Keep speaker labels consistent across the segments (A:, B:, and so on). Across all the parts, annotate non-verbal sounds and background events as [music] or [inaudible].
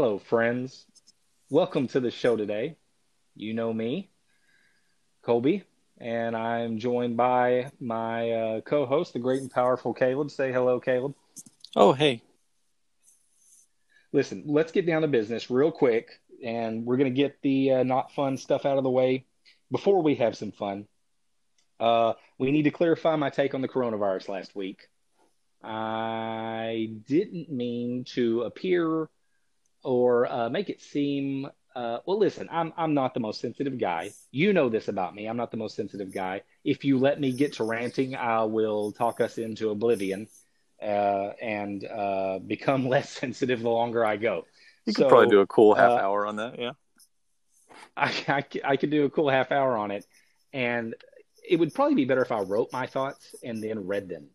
A: Hello, friends. Welcome to the show today. You know me, Kolby, and I'm joined by my uh, co host, the great and powerful Caleb. Say hello, Caleb.
B: Oh, hey.
A: Listen, let's get down to business real quick, and we're going to get the uh, not fun stuff out of the way before we have some fun. Uh, we need to clarify my take on the coronavirus last week. I didn't mean to appear or uh, make it seem. Uh, well, listen, I'm I'm not the most sensitive guy. You know this about me. I'm not the most sensitive guy. If you let me get to ranting, I will talk us into oblivion uh, and uh, become [laughs] less sensitive the longer I go.
B: You could probably do a cool half
A: uh,
B: hour on that. Yeah.
A: I, I, I could do a cool half hour on it, and it would probably be better if I wrote my thoughts and then read them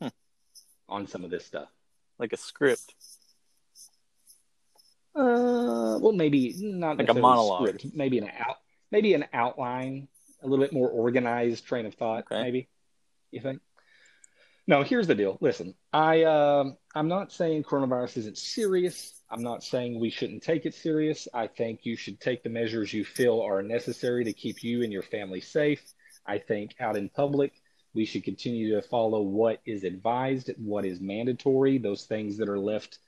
B: Hmm.
A: on some of this stuff.
B: Like a script.
A: Uh, well, maybe not
B: Like a monologue.
A: script, maybe an out, maybe an outline, a little bit more organized train of thought.
B: Okay.
A: Maybe you think? No, here's the deal. Listen, I um, I'm not saying coronavirus isn't serious. I'm not saying we shouldn't take it serious. I think you should take the measures you feel are necessary to keep you and your family safe. I think out in public, we should continue to follow what is advised, what is mandatory, those things that are left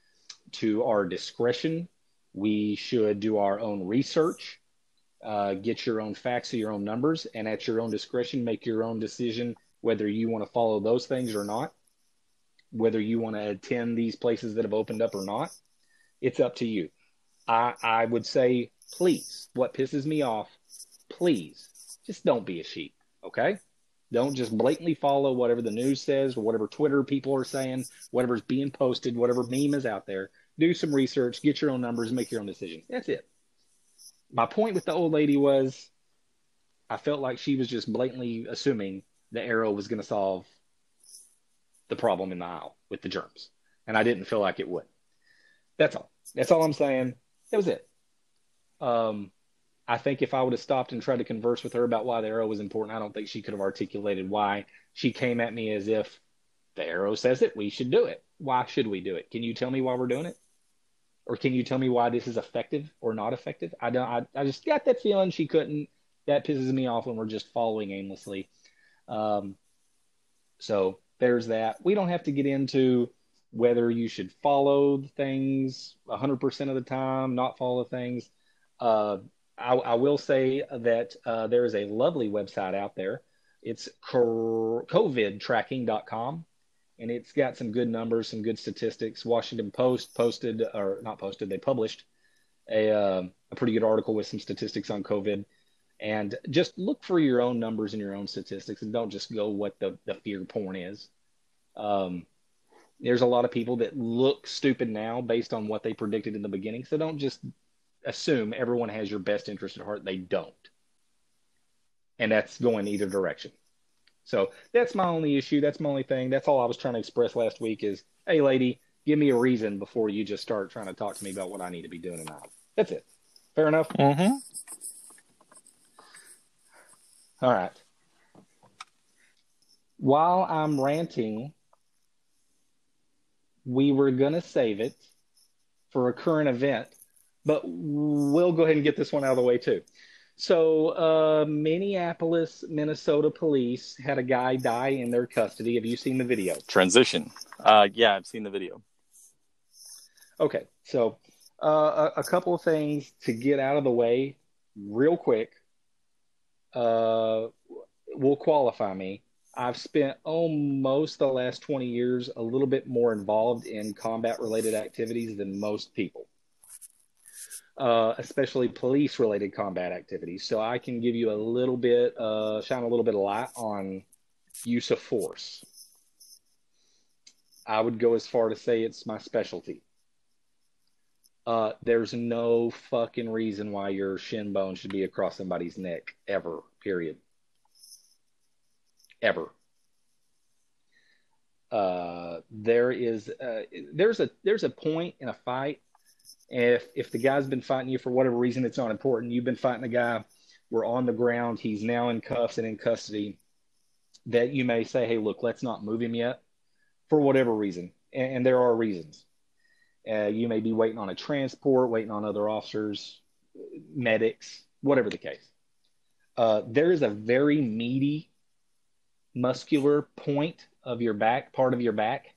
A: to our discretion. We should do our own research, uh, get your own facts or your own numbers, and at your own discretion, make your own decision whether you want to follow those things or not, whether you want to attend these places that have opened up or not. It's up to you. I, I would say, please, what pisses me off, please, just don't be a sheep, okay? Don't just blatantly follow whatever the news says or whatever Twitter people are saying, whatever's being posted, whatever meme is out there. Do some research, get your own numbers, make your own decisions. That's it. My point with the old lady was I felt like she was just blatantly assuming the arrow was going to solve the problem in the aisle with the germs. And I didn't feel like it would. That's all. That's all I'm saying. That was it. Um, I think if I would have stopped and tried to converse with her about why the arrow was important, I don't think she could have articulated why. She came at me as if the arrow says it, we should do it. Why should we do it? Can you tell me why we're doing it? Or can you tell me why this is effective or not effective? I don't. I, I just got that feeling she couldn't. That pisses me off when we're just following aimlessly. Um, so there's that. We don't have to get into whether you should follow things 100% of the time, not follow things. Uh, I, I will say that uh, there is a lovely website out there. It's covidtracking.com, and it's got some good numbers, some good statistics. Washington Post posted, or not posted, they published a, uh, a pretty good article with some statistics on COVID. And just look for your own numbers and your own statistics, and don't just go what the, the fear porn is. Um, there's a lot of people that look stupid now based on what they predicted in the beginning. So don't just assume everyone has your best interest at heart. They don't. And that's going either direction. So that's my only issue. That's my only thing. That's all I was trying to express last week is, hey, lady, give me a reason before you just start trying to talk to me about what I need to be doing and not. That's it. Fair enough?
B: Mm-hmm.
A: All right. While I'm ranting, we were going to save it for a current event, but we'll go ahead and get this one out of the way too. So, uh, Minneapolis, Minnesota police had a guy die in their custody. Have you seen the video?
B: Transition. Uh, yeah, I've seen the video.
A: Okay, so uh, a, a couple of things to get out of the way real quick. Uh, will qualify me. I've spent almost the last 20 years a little bit more involved in combat related activities than most people, uh, especially police related combat activities. So I can give you a little bit, uh, shine a little bit of light on use of force. I would go as far to say it's my specialty. Uh, there's no fucking reason why your shin bone should be across somebody's neck ever, period. Ever. Uh, there is uh, there's a there's a point in a fight if if the guy's been fighting you for whatever reason it's not important. You've been fighting a guy we're on the ground he's now in cuffs and in custody that you may say hey look let's not move him yet for whatever reason. And, and there are reasons. Uh, you may be waiting on a transport, waiting on other officers, medics, whatever the case. Uh, there is a very meaty muscular point of your back, part of your back,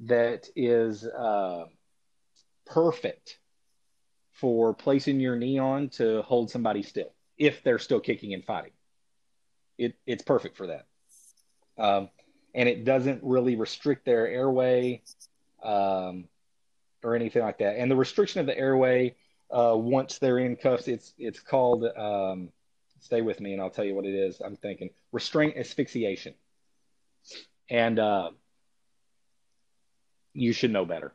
A: that is uh, perfect for placing your knee on to hold somebody still if they're still kicking and fighting. It, it's perfect for that. Um, and it doesn't really restrict their airway um, or anything like that. And the restriction of the airway uh, once they're in cuffs, it's it's called. Um, stay with me, and I'll tell you what it is. I'm thinking restraint asphyxiation, and uh, you should know better.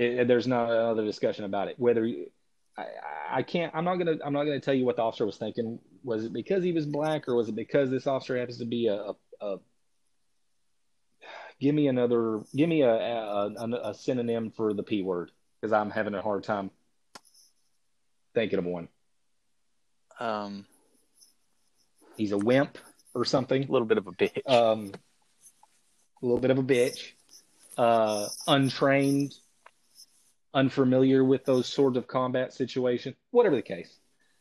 A: It, there's not another discussion about it. Whether you, I, I can't, I'm not gonna, I'm not gonna tell you what the officer was thinking. Was it because he was black, or was it because this officer happens to be a, a, a give me another, give me a, a, a synonym for the p word because I'm having a hard time thinking of one.
B: Um,
A: he's a wimp or something.
B: A little bit of a bitch.
A: Um, a little bit of a bitch. Uh, untrained, unfamiliar with those sorts of combat situations, whatever the case.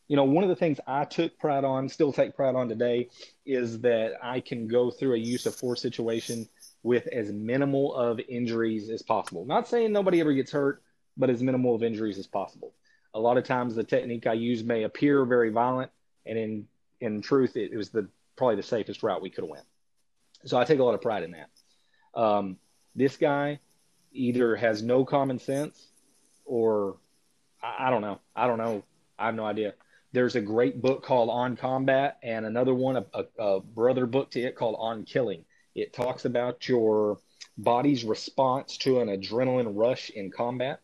A: You know, one of the things I took pride on, still take pride on today, is that I can go through a use of force situation with as minimal of injuries as possible. Not saying nobody ever gets hurt, but as minimal of injuries as possible. A lot of times the technique I use may appear very violent, and in in truth, it, it was the probably the safest route we could have went. So I take a lot of pride in that. Um, this guy either has no common sense or I, I, don't know. I don't know. I have no idea. There's a great book called On Combat and another one, a, a, a brother book to it called On Killing. It talks about your body's response to an adrenaline rush in combat.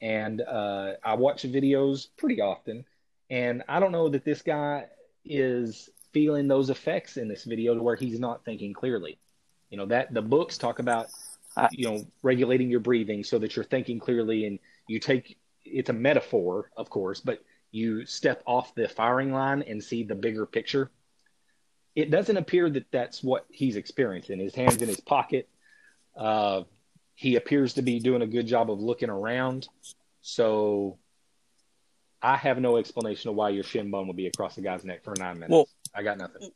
A: And uh, I watch videos pretty often. And I don't know that this guy is feeling those effects in this video to where he's not thinking clearly. You know, that the books talk about, you know, regulating your breathing so that you're thinking clearly and you take it's a metaphor, of course, but you step off the firing line and see the bigger picture. It doesn't appear that that's what he's experiencing. His hands in his pocket. Uh, he appears to be doing a good job of looking around. So I have no explanation of why your shin bone would be across the guy's neck for nine minutes. Well, I got nothing.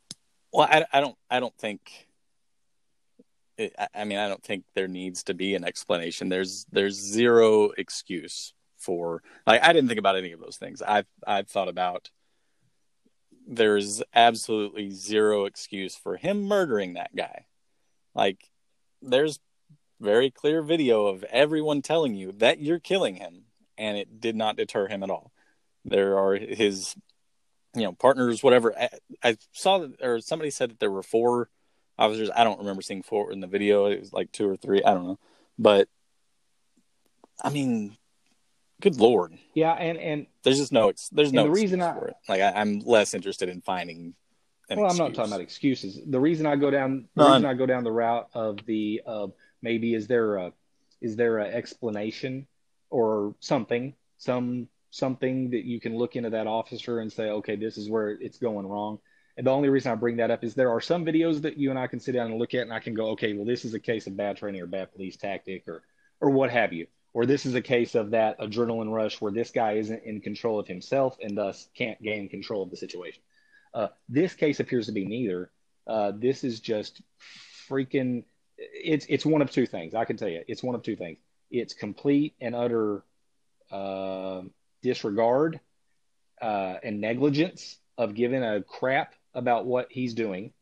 B: Well, I, I don't. I don't think. I mean, I don't think there needs to be an explanation. There's there's zero excuse for like I didn't think about any of those things. I've I've thought about. There's absolutely zero excuse for him murdering that guy. Like, there's very clear video of everyone telling you that you're killing him, and it did not deter him at all. There are his, you know, partners, whatever. I, I saw that, or somebody said that there were four officers. I don't remember seeing four in the video. It was like two or three. I don't know, but I mean, good lord.
A: Yeah, and and
B: there's just no. There's no the reason I, for it. Like I, am less interested in finding.
A: well, excuse. I'm not talking about excuses. The reason I go down, the reason I go down the route of the uh, maybe is there a is there an explanation or something, some something that you can look into that officer and say, okay, this is where it's going wrong. And the only reason I bring that up is there are some videos that you and I can sit down and look at, and I can go, okay, well, this is a case of bad training or bad police tactic or or what have you, or this is a case of that adrenaline rush where this guy isn't in control of himself and thus can't gain control of the situation. Uh, this case appears to be neither. Uh, this is just freaking. It's it's one of two things. I can tell you, it's one of two things. It's complete and utter uh, disregard uh, and negligence of giving a crap about what he's doing,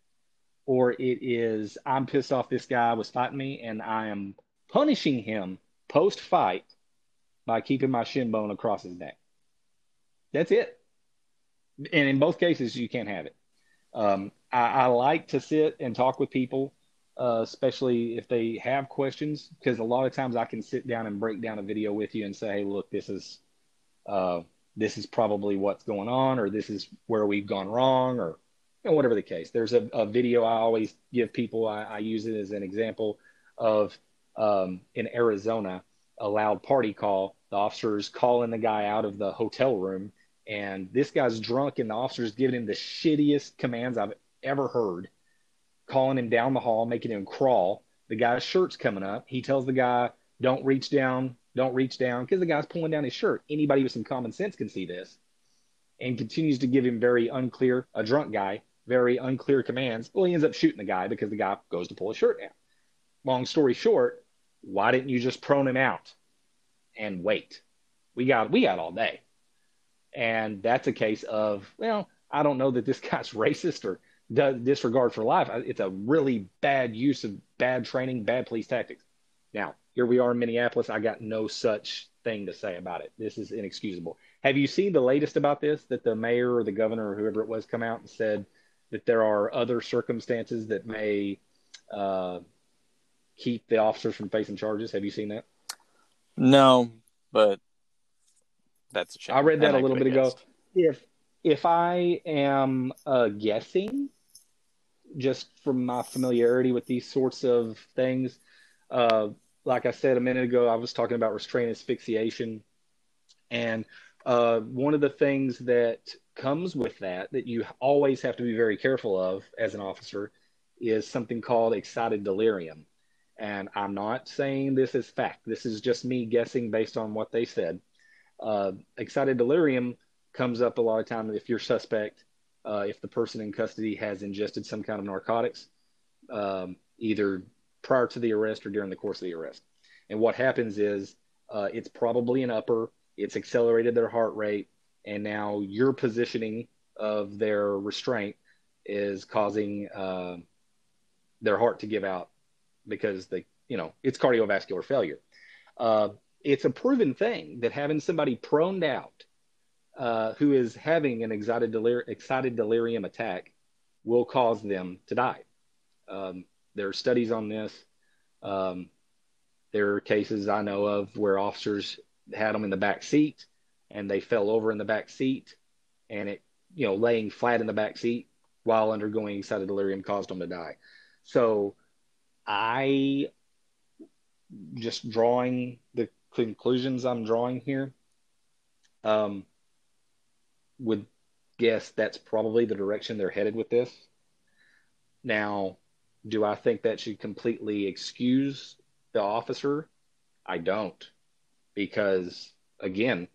A: or it is I'm pissed off this guy was fighting me and I am punishing him post fight by keeping my shin bone across his neck. That's it. And in both cases, you can't have it. Um, I, I, like to sit and talk with people, uh, especially if they have questions, because a lot of times I can sit down and break down a video with you and say, hey, look, this is uh, this is probably what's going on, or this is where we've gone wrong, or you know, whatever the case. There's a, a video I always give people. I, I, use it as an example of um, in Arizona, a loud party call. The officers calling the guy out of the hotel room, and this guy's drunk, and the officers giving him the shittiest commands I've ever heard, calling him down the hall, making him crawl. The guy's shirt's coming up. He tells the guy, "Don't reach down Don't reach down because the guy's pulling down his shirt. Anybody with some common sense can see this and continues to give him very unclear, a drunk guy, very unclear commands. Well, he ends up shooting the guy because the guy goes to pull his shirt down. Long story short, why didn't you just prone him out and wait? We got we got all day. And that's a case of, well, I don't know that this [laughs] guy's racist or does disregard for life. It's a really bad use of bad training, bad police tactics. Now, here we are in Minneapolis. I got no such thing to say about it. This is inexcusable. Have you seen the latest about this? That the mayor or the governor or whoever it was come out and said that there are other circumstances that may uh, keep the officers from facing charges. Have you seen that?
B: No, but that's.
A: I read that a little bit ago. If if I am uh, guessing, just from my familiarity with these sorts of things, uh, like I said a minute ago, I was talking about restraint asphyxiation, and uh, one of the things that comes with that that you always have to be very careful of as an officer is something called excited delirium. And I'm not saying this is fact. This is just me guessing based on what they said. Uh, excited delirium comes up a lot of times if you're suspect, uh, if the person in custody has ingested some kind of narcotics, um, either prior to the arrest or during the course of the arrest. And what happens is uh, it's probably an upper, it's accelerated their heart rate, and now your positioning of their restraint is causing uh, their heart to give out because they, you know, it's cardiovascular failure. Uh, it's a proven thing that having somebody proned out uh, who is having an excited, delir- excited delirium attack will cause them to die. Um, there are studies on this. Um, there are cases I know of where officers had them in the back seat and they fell over in the back seat and it, you know, laying flat in the back seat while undergoing delirium caused them to die. So I just drawing the conclusions I'm drawing here. Um, would guess that's probably the direction they're headed with this. Now, do I think that should completely excuse the officer? I don't. Because, again,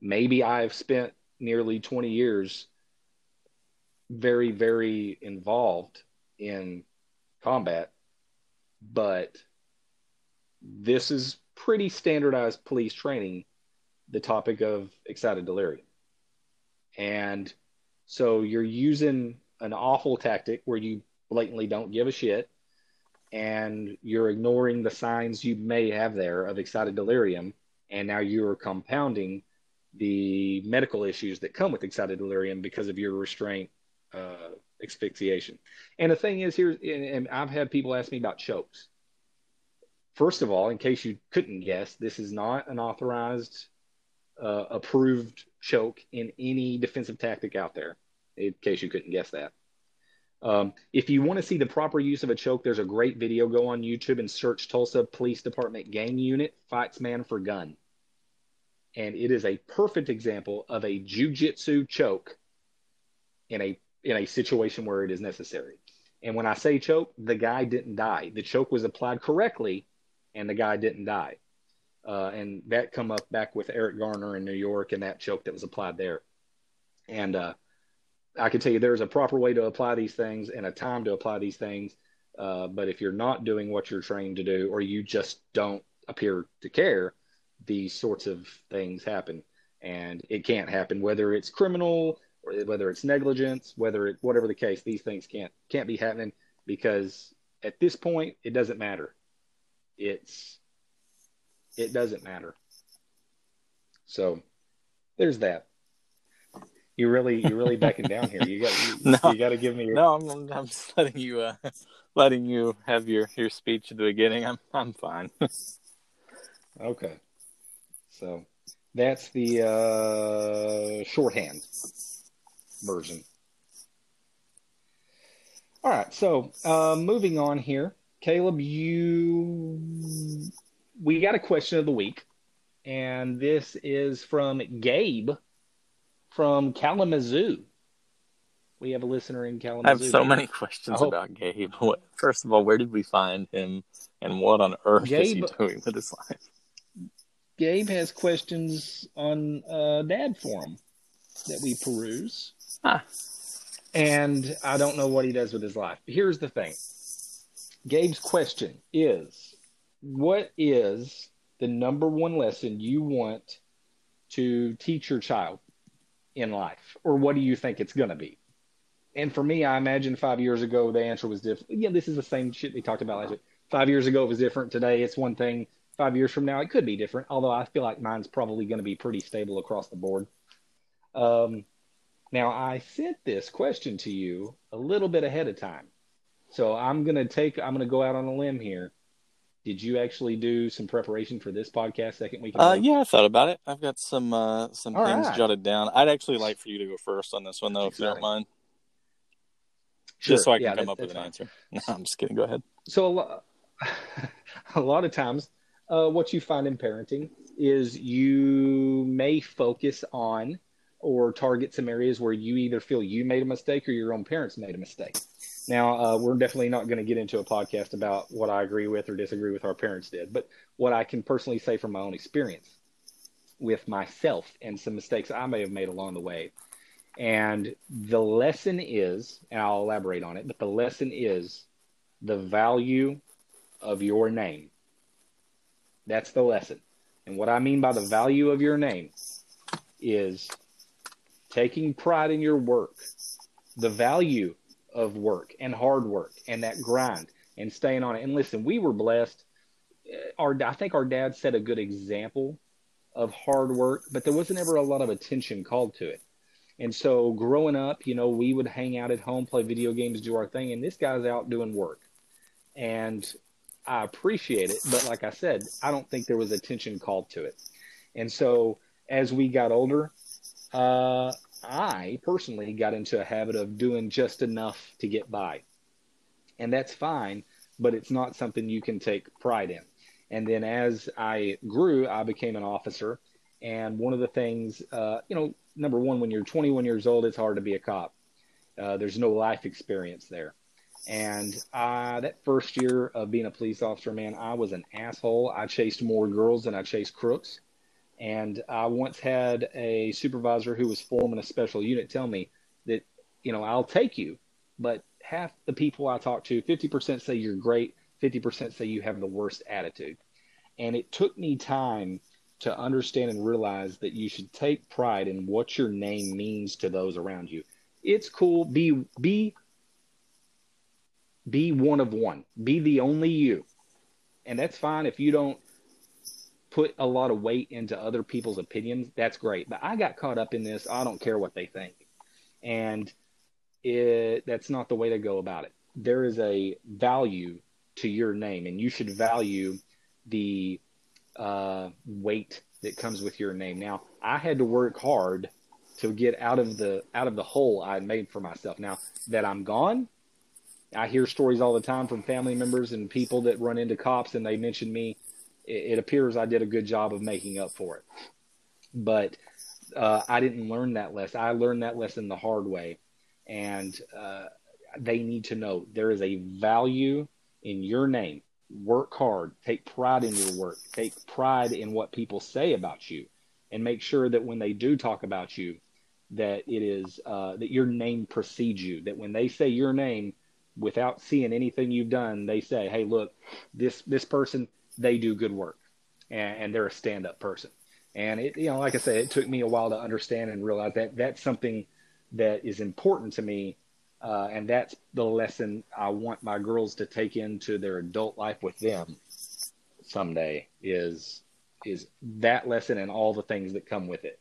A: maybe I've spent nearly 20 years very, very involved in combat, but this is pretty standardized police training the topic of excited delirium. And so you're using an awful tactic where you blatantly don't give a shit and you're ignoring the signs you may have there of excited delirium. And now you're compounding the medical issues that come with excited delirium because of your restraint uh, asphyxiation. And the thing is, here, and I've had people ask me about chokes. First of all, in case you couldn't guess, this is not an authorized, uh, approved choke in any defensive tactic out there, in case you couldn't guess that. Um, if you want to see the proper use of a choke, there's a great video. Go on YouTube and search Tulsa Police Department Gang Unit Fights Man for Gun. And it is a perfect example of a jujitsu choke in a in a situation where it is necessary. And when I say choke, the guy didn't die. The choke was applied correctly, and the guy didn't die. Uh, and that come up back with Eric Garner in New York and that choke that was applied there. And uh, I can tell you there's a proper way to apply these things and a time to apply these things. Uh, but if you're not doing what you're trained to do, or you just don't appear to care, these sorts of things happen. And it can't happen whether it's criminal or whether it's negligence, whether it whatever the case, these things can't can't be happening because at this point it doesn't matter. It's it doesn't matter. So there's that you really you're really backing down here. You got you, [laughs] no, you got to give me your...
B: no. I'm I'm just letting you uh, [laughs] letting you have your your speech at the beginning. I'm I'm fine. [laughs]
A: okay, so that's the uh, shorthand version. All right, so uh, moving on here, Caleb, you we got a question of the week, and this is from Gabe from Kalamazoo. We have a listener in Kalamazoo.
B: I have so many questions about Gabe. First of all, where did we find him, and what on earth Gabe, is he doing with his life?
A: Gabe has questions on uh, Dad Forum that we peruse.
B: Ah.
A: And I don't know what he does with his life. Here's the thing Gabe's question is What is the number one lesson you want to teach your child in life? Or what do you think it's going to be? And for me, I imagine five years ago, the answer was different. Yeah, this is the same shit we talked about last week. Five years ago, it was different. Today, it's one thing. Five years from now, it could be different, although I feel like mine's probably going to be pretty stable across the board. Um, now, I sent this question to you a little bit ahead of time. So I'm going to take, I'm going to go out on a limb here. Did you actually do some preparation for this podcast second week?
B: Uh, yeah, I thought about it. I've got some uh, some All things right. jotted down. I'd actually like for you to go first on this one, though, if you don't mind. Sure. Just so I can yeah, come that, up with an fine. answer. [laughs] No, I'm just kidding. Go ahead.
A: So a lot, [laughs] a lot of times, uh, what you find in parenting is you may focus on or target some areas where you either feel you made a mistake or your own parents made a mistake. Now, uh, we're definitely not going to get into a podcast about what I agree with or disagree with our parents did, but what I can personally say from my own experience with myself and some mistakes I may have made along the way. And the lesson is, and I'll elaborate on it, but the lesson is the value of your name. That's the lesson. And what I mean by the value of your name is taking pride in your work, the value of work and hard work and that grind and staying on it. And listen, we were blessed. Our I think our dad set a good example of hard work, but there wasn't ever a lot of attention called to it. And so growing up, you know, we would hang out at home, play video games, do our thing, and this guy's out doing work. And I appreciate it, but like I said, I don't think there was attention called to it. And so as we got older, uh, I personally got into a habit of doing just enough to get by. And that's fine, but it's not something you can take pride in. And then as I grew, I became an officer. And one of the things, uh, you know, number one, when you're 21 years old, it's hard to be a cop. Uh, there's no life experience there. And uh, that first year of being a police officer, man, I was an asshole. I chased more girls than I chased crooks. And I once had a supervisor who was forming a special unit tell me that, you know, I'll take you, but half the people I talk to, 50% say you're great, 50% say you have the worst attitude. And it took me time to understand and realize that you should take pride in what your name means to those around you. It's cool. Be be be one of one. Be the only you. And that's fine if you don't put a lot of weight into other people's opinions, that's great. But I got caught up in this. I don't care what they think. And it, that's not the way to go about it. There is a value to your name, and you should value the uh, weight that comes with your name. Now, I had to work hard to get out of the out of the hole I made for myself. Now that I'm gone, I hear stories all the time from family members and people that run into cops and they mention me it, it appears I did a good job of making up for it. But uh, I didn't learn that lesson. I learned that lesson the hard way. And uh, they need to know there is a value in your name. Work hard, take pride in your work, take pride in what people say about you, and make sure that when they do talk about you, that it is uh, that your name precedes you. That when they say your name, without seeing anything you've done, they say, "Hey, look, this this person they do good work and, and they're a stand up person. And it, you know, like I said, it took me a while to understand and realize that that's something that is important to me. Uh, and that's the lesson I want my girls to take into their adult life with them someday is is that lesson and all the things that come with it.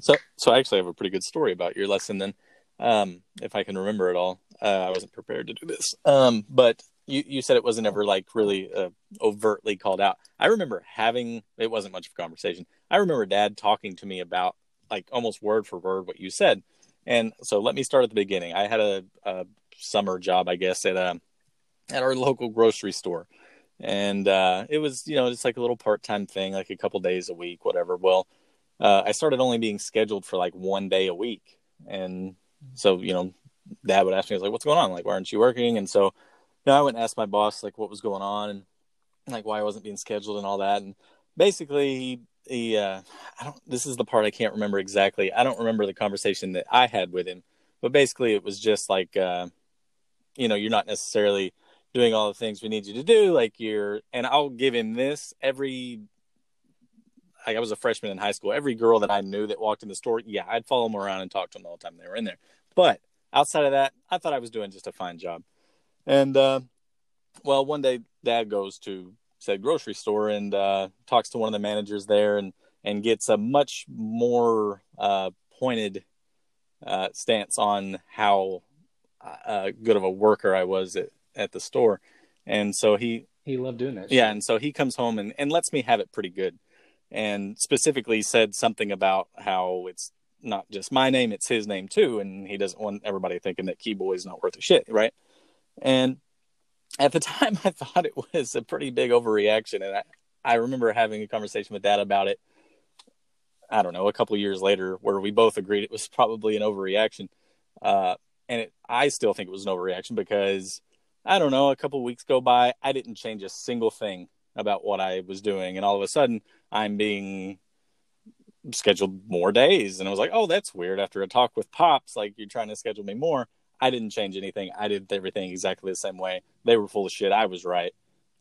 B: So, so I actually have a pretty good story about your lesson then, um, if I can remember it all. Uh, I wasn't prepared to do this, um, but you you said it wasn't ever like really uh, overtly called out. I remember having it wasn't much of a conversation. I remember Dad talking to me about like almost word for word what you said. And so let me start at the beginning. I had a, a summer job, I guess, at a um, at our local grocery store, and uh, it was you know just like a little part time thing, like a couple days a week, whatever. Well, uh, I started only being scheduled for like one day a week, and so you know, Dad would ask me, "Was like, "What's going on? Like, why aren't you working?" And so no, I went and asked my boss like what was going on and like why I wasn't being scheduled and all that. And basically he he uh, I don't. This is the part I can't remember exactly. I don't remember the conversation that I had with him, but basically it was just like, uh, you know, you're not necessarily doing all the things we need you to do. Like you're, and I'll give him this every. Like I was a freshman in high school. Every girl that I knew that walked in the store, yeah, I'd follow them around and talk to them all the time they were in there. But outside of that, I thought I was doing just a fine job. And uh, well, one day Dad goes to said grocery store and uh, talks to one of the managers there and and gets a much more uh, pointed uh, stance on how uh, good of a worker I was at, at the store. And so he
A: he loved doing that.
B: Yeah, and so he comes home and, and lets me have it pretty good. And specifically said something about how it's not just my name, it's his name too. And he doesn't want everybody thinking that Key Boy is not worth a shit, right? And at the [laughs] time I thought it was a pretty big overreaction. And I, I remember having a conversation with dad about it. I don't know, a couple years later, where we both agreed it was probably an overreaction. Uh, and it, I still think it was an overreaction because I don't know, a couple weeks go by, I didn't change a single thing about what I was doing, and all of a sudden, I'm being scheduled more days, and I was like, oh, that's weird. After a talk with pops, like you're trying to schedule me more, I didn't change anything. I did everything exactly the same way. They were full of shit. I was right.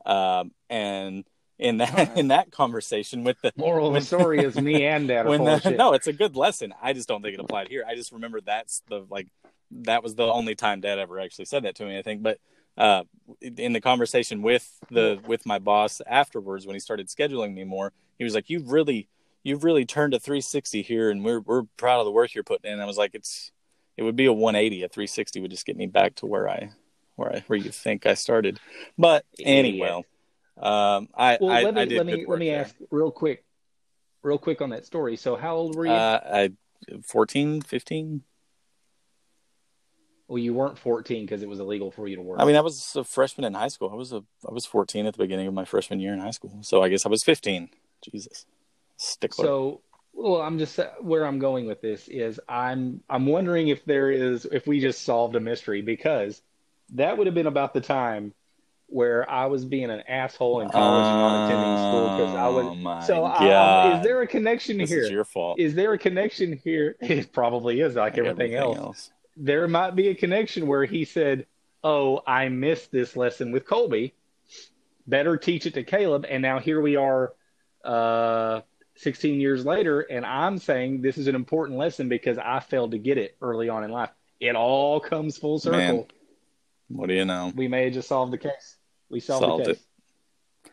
B: Um, and in that right. in that conversation with the
A: moral of the [laughs] story is me and dad when
B: the, no it's a good lesson i just don't think it applied here i just remember that's the like that was the only time dad ever actually said that to me i think but uh, in the conversation with the with my boss afterwards when he started scheduling me more he was like you've really you've really turned a 360 here and we're we're proud of the work you're putting in i was like it's it would be a 180 a 360 would just get me back to where i where i where you think i started. But anyway um i well, I,
A: let me
B: I
A: let me let me
B: there.
A: ask real quick real quick on that story. So how old were you?
B: Uh, i 14 15
A: well you weren't 14 because it was illegal for you to work.
B: I mean i was a freshman in high school. I was a i was 14 at the beginning of my freshman year in high school. So i guess i was 15 jesus. Stickler.
A: So well, I'm just where I'm going with this is I'm I'm wondering if there is if we just solved a mystery because that would have been about the time where I was being an asshole in college and not attending school because I was. Oh so I, is there a connection
B: this
A: here?
B: Is your fault?
A: Is there a connection here? [laughs] It probably is, like, like everything, everything else. else. There might be a connection where he said, "Oh, I missed this lesson with Kolby. Better teach it to Caleb." And now here we are. Uh, 16 years later, and I'm saying this is an important lesson because I failed to get it early on in life. It all comes full circle. Man,
B: what do you know?
A: We may have just solved the case. We solved, solved the case. It.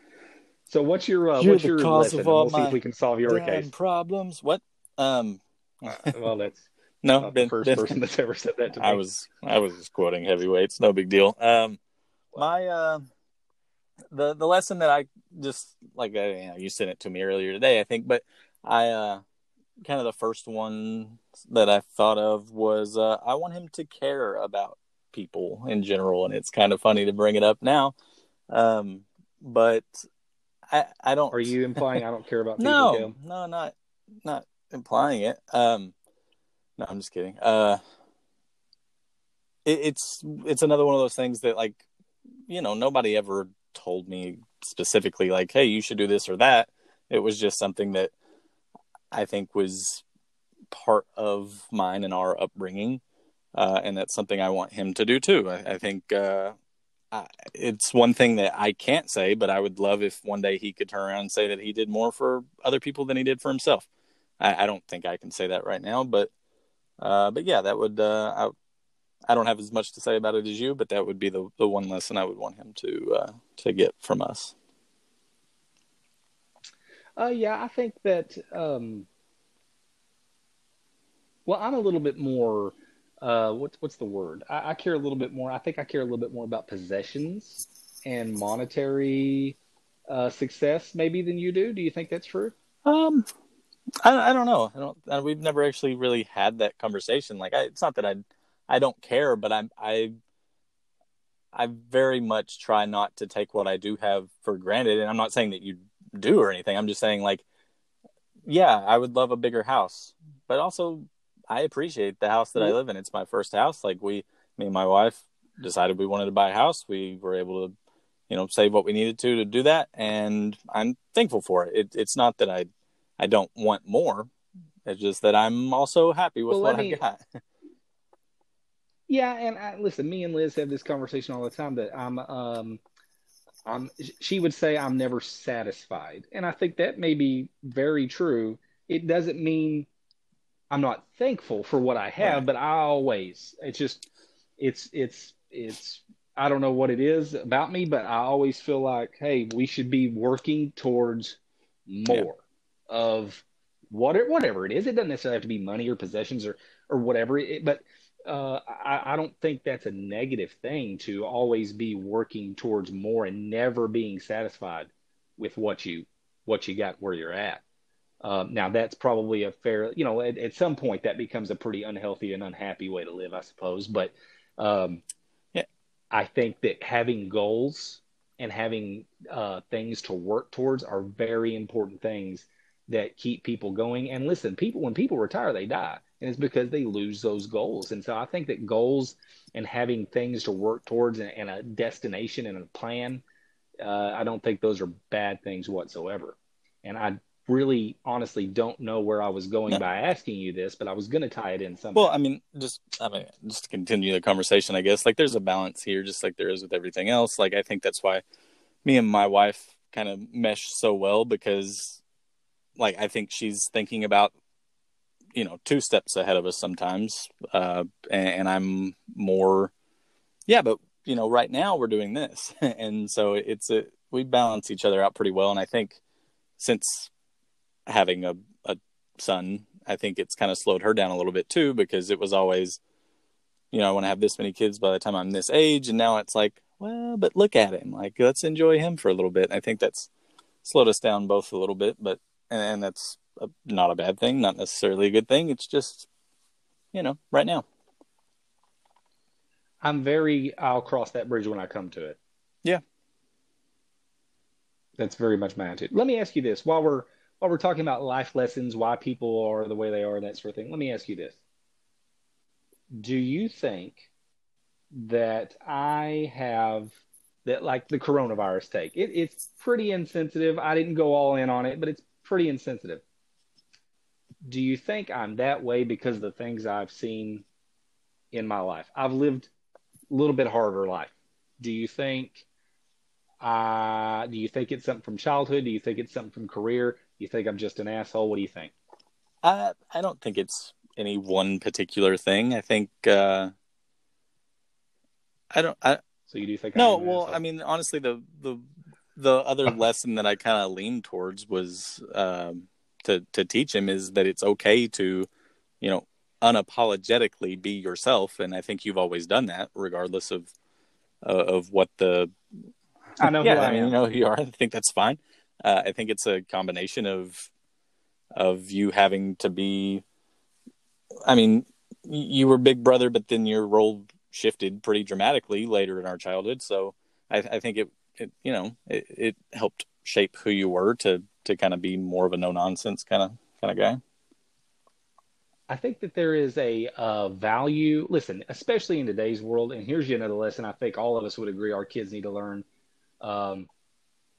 A: So what's your uh, what's your lesson? we'll see if we can solve your case.
B: Problems. What? Um.
A: well, that's [laughs]
B: no
A: been, the first been, person that's ever said that to me.
B: I was I was just quoting heavyweights. No big deal. Um, my uh, the the lesson that I just like uh, you, know, you sent it to me earlier today, I think, but I uh, kind of the first one that I thought of was uh, I want him to care about people in general, and it's kind of funny to bring it up now, um, but I I don't.
A: Are you implying I don't care about [laughs] people?
B: no, no, not not implying it. Um, no, I'm just kidding. Uh, it, it's it's another one of those things that like you know nobody ever told me specifically like hey you should do this or that. It was just something that i think was part of mine and our upbringing uh, and that's something i want him to do too. I, I think uh, I, it's one thing that i can't say but i would love if one day he could turn around and say that he did more for other people than he did for himself. I, I don't think i can say that right now but uh, but yeah that would uh, I, I don't have as much to say about it as you, but that would be the the one lesson I would want him to uh, to get from us.
A: Uh, yeah, I think that. Um, well, I'm a little bit more. Uh, what's what's the word? I, I, care a little bit more. I think I care a little bit more about possessions and monetary uh, success, maybe than you do. Do you think that's true?
B: Um, I, I don't know. I don't. Uh, we've never actually really had that conversation. Like, I, it's not that I I don't care, but I'm I I very much try not to take what I do have for granted. And I'm not saying that you do or anything. I'm just saying like, yeah, I would love a bigger house, but also I appreciate the house that I live in. It's my first house. Like we, me and my wife decided we wanted to buy a house. We were able to you know, save what we needed to to do that, and I'm thankful for it. it it's not that I I don't want more. It's just that I'm also happy with well, what I've got. [laughs]
A: yeah, and I, listen, me and Liz have this conversation all the time that I'm um I'm she would say I'm never satisfied, and I think that may be very true. It doesn't mean I'm not thankful for what I have, right. but I always it's just it's it's it's I don't know what it is about me, but I always feel like, hey, we should be working towards more yeah. of whatever whatever it is. It doesn't necessarily have to be money or possessions or or whatever. It, but uh, I, I don't think that's a negative thing to always be working towards more and never being satisfied with what you what you got where you're at. Um, now that's probably a fair, you know, at, at, some point that becomes a pretty unhealthy and unhappy way to live, I suppose. But um, yeah, I think that having goals and having uh, things to work towards are very important things that keep people going. And listen, people when people retire, they die, and it's because they lose those goals. And so I think that goals and having things to work towards and, and a destination and a plan, uh, I don't think those are bad things whatsoever. And I really honestly don't know where I was going no. by asking you this, but I was going to tie it in somehow.
B: Well, I mean, just I mean, just to continue the conversation, I guess like there's a balance here, just like there is with everything else. Like I think that's why me and my wife kind of mesh so well because, like, I think she's thinking about you know two steps ahead of us sometimes, uh, and, and I'm more, yeah, but you know, right now we're doing this, [laughs] and so it's a we balance each other out pretty well, and I think since having a, a son, I think it's kind of slowed her down a little bit too because it was always, you know, I want to have this many kids by the time I'm this age, and now it's like, well, but look at him, like let's enjoy him for a little bit. I think that's slowed us down both a little bit, but and, and that's a, not a bad thing, not necessarily a good thing. It's just, you know, right now.
A: I'm very. I'll cross that bridge when I come to it.
B: Yeah.
A: That's very much my attitude. Let me ask you this: while we're while we're talking about life lessons, why people are the way they are, that sort of thing, let me ask you this. Do you think that I have that like the coronavirus take? It, it's pretty insensitive. I didn't go all in on it, but it's pretty insensitive. Do you think I'm that way because of the things I've seen in my life? I've lived a little bit harder life. Do you think uh, do you think it's something from childhood? Do you think it's something from career? You think I'm just an asshole? What do you think?
B: I I don't think it's any one particular thing. I think uh, I don't. I,
A: so you do think?
B: No. Well, asshole? I mean, honestly, the the the other [laughs] lesson that I kind of leaned towards was um, to to teach him is that it's okay to, you know, unapologetically be yourself, and I think you've always done that, regardless of uh, of what the.
A: I know.
B: yeah, I, mean, you know who you are. [laughs] I think that's fine. Uh, I think it's a combination of of you having to be. I mean, you were big brother, but then your role shifted pretty dramatically later in our childhood. So I, I think it, it, you know, it, it helped shape who you were to to kind of be more of a no nonsense kind of kind of guy.
A: I think that there is a uh, value. Listen, especially in today's world, and here's another lesson I think all of us would agree our kids need to learn. Um,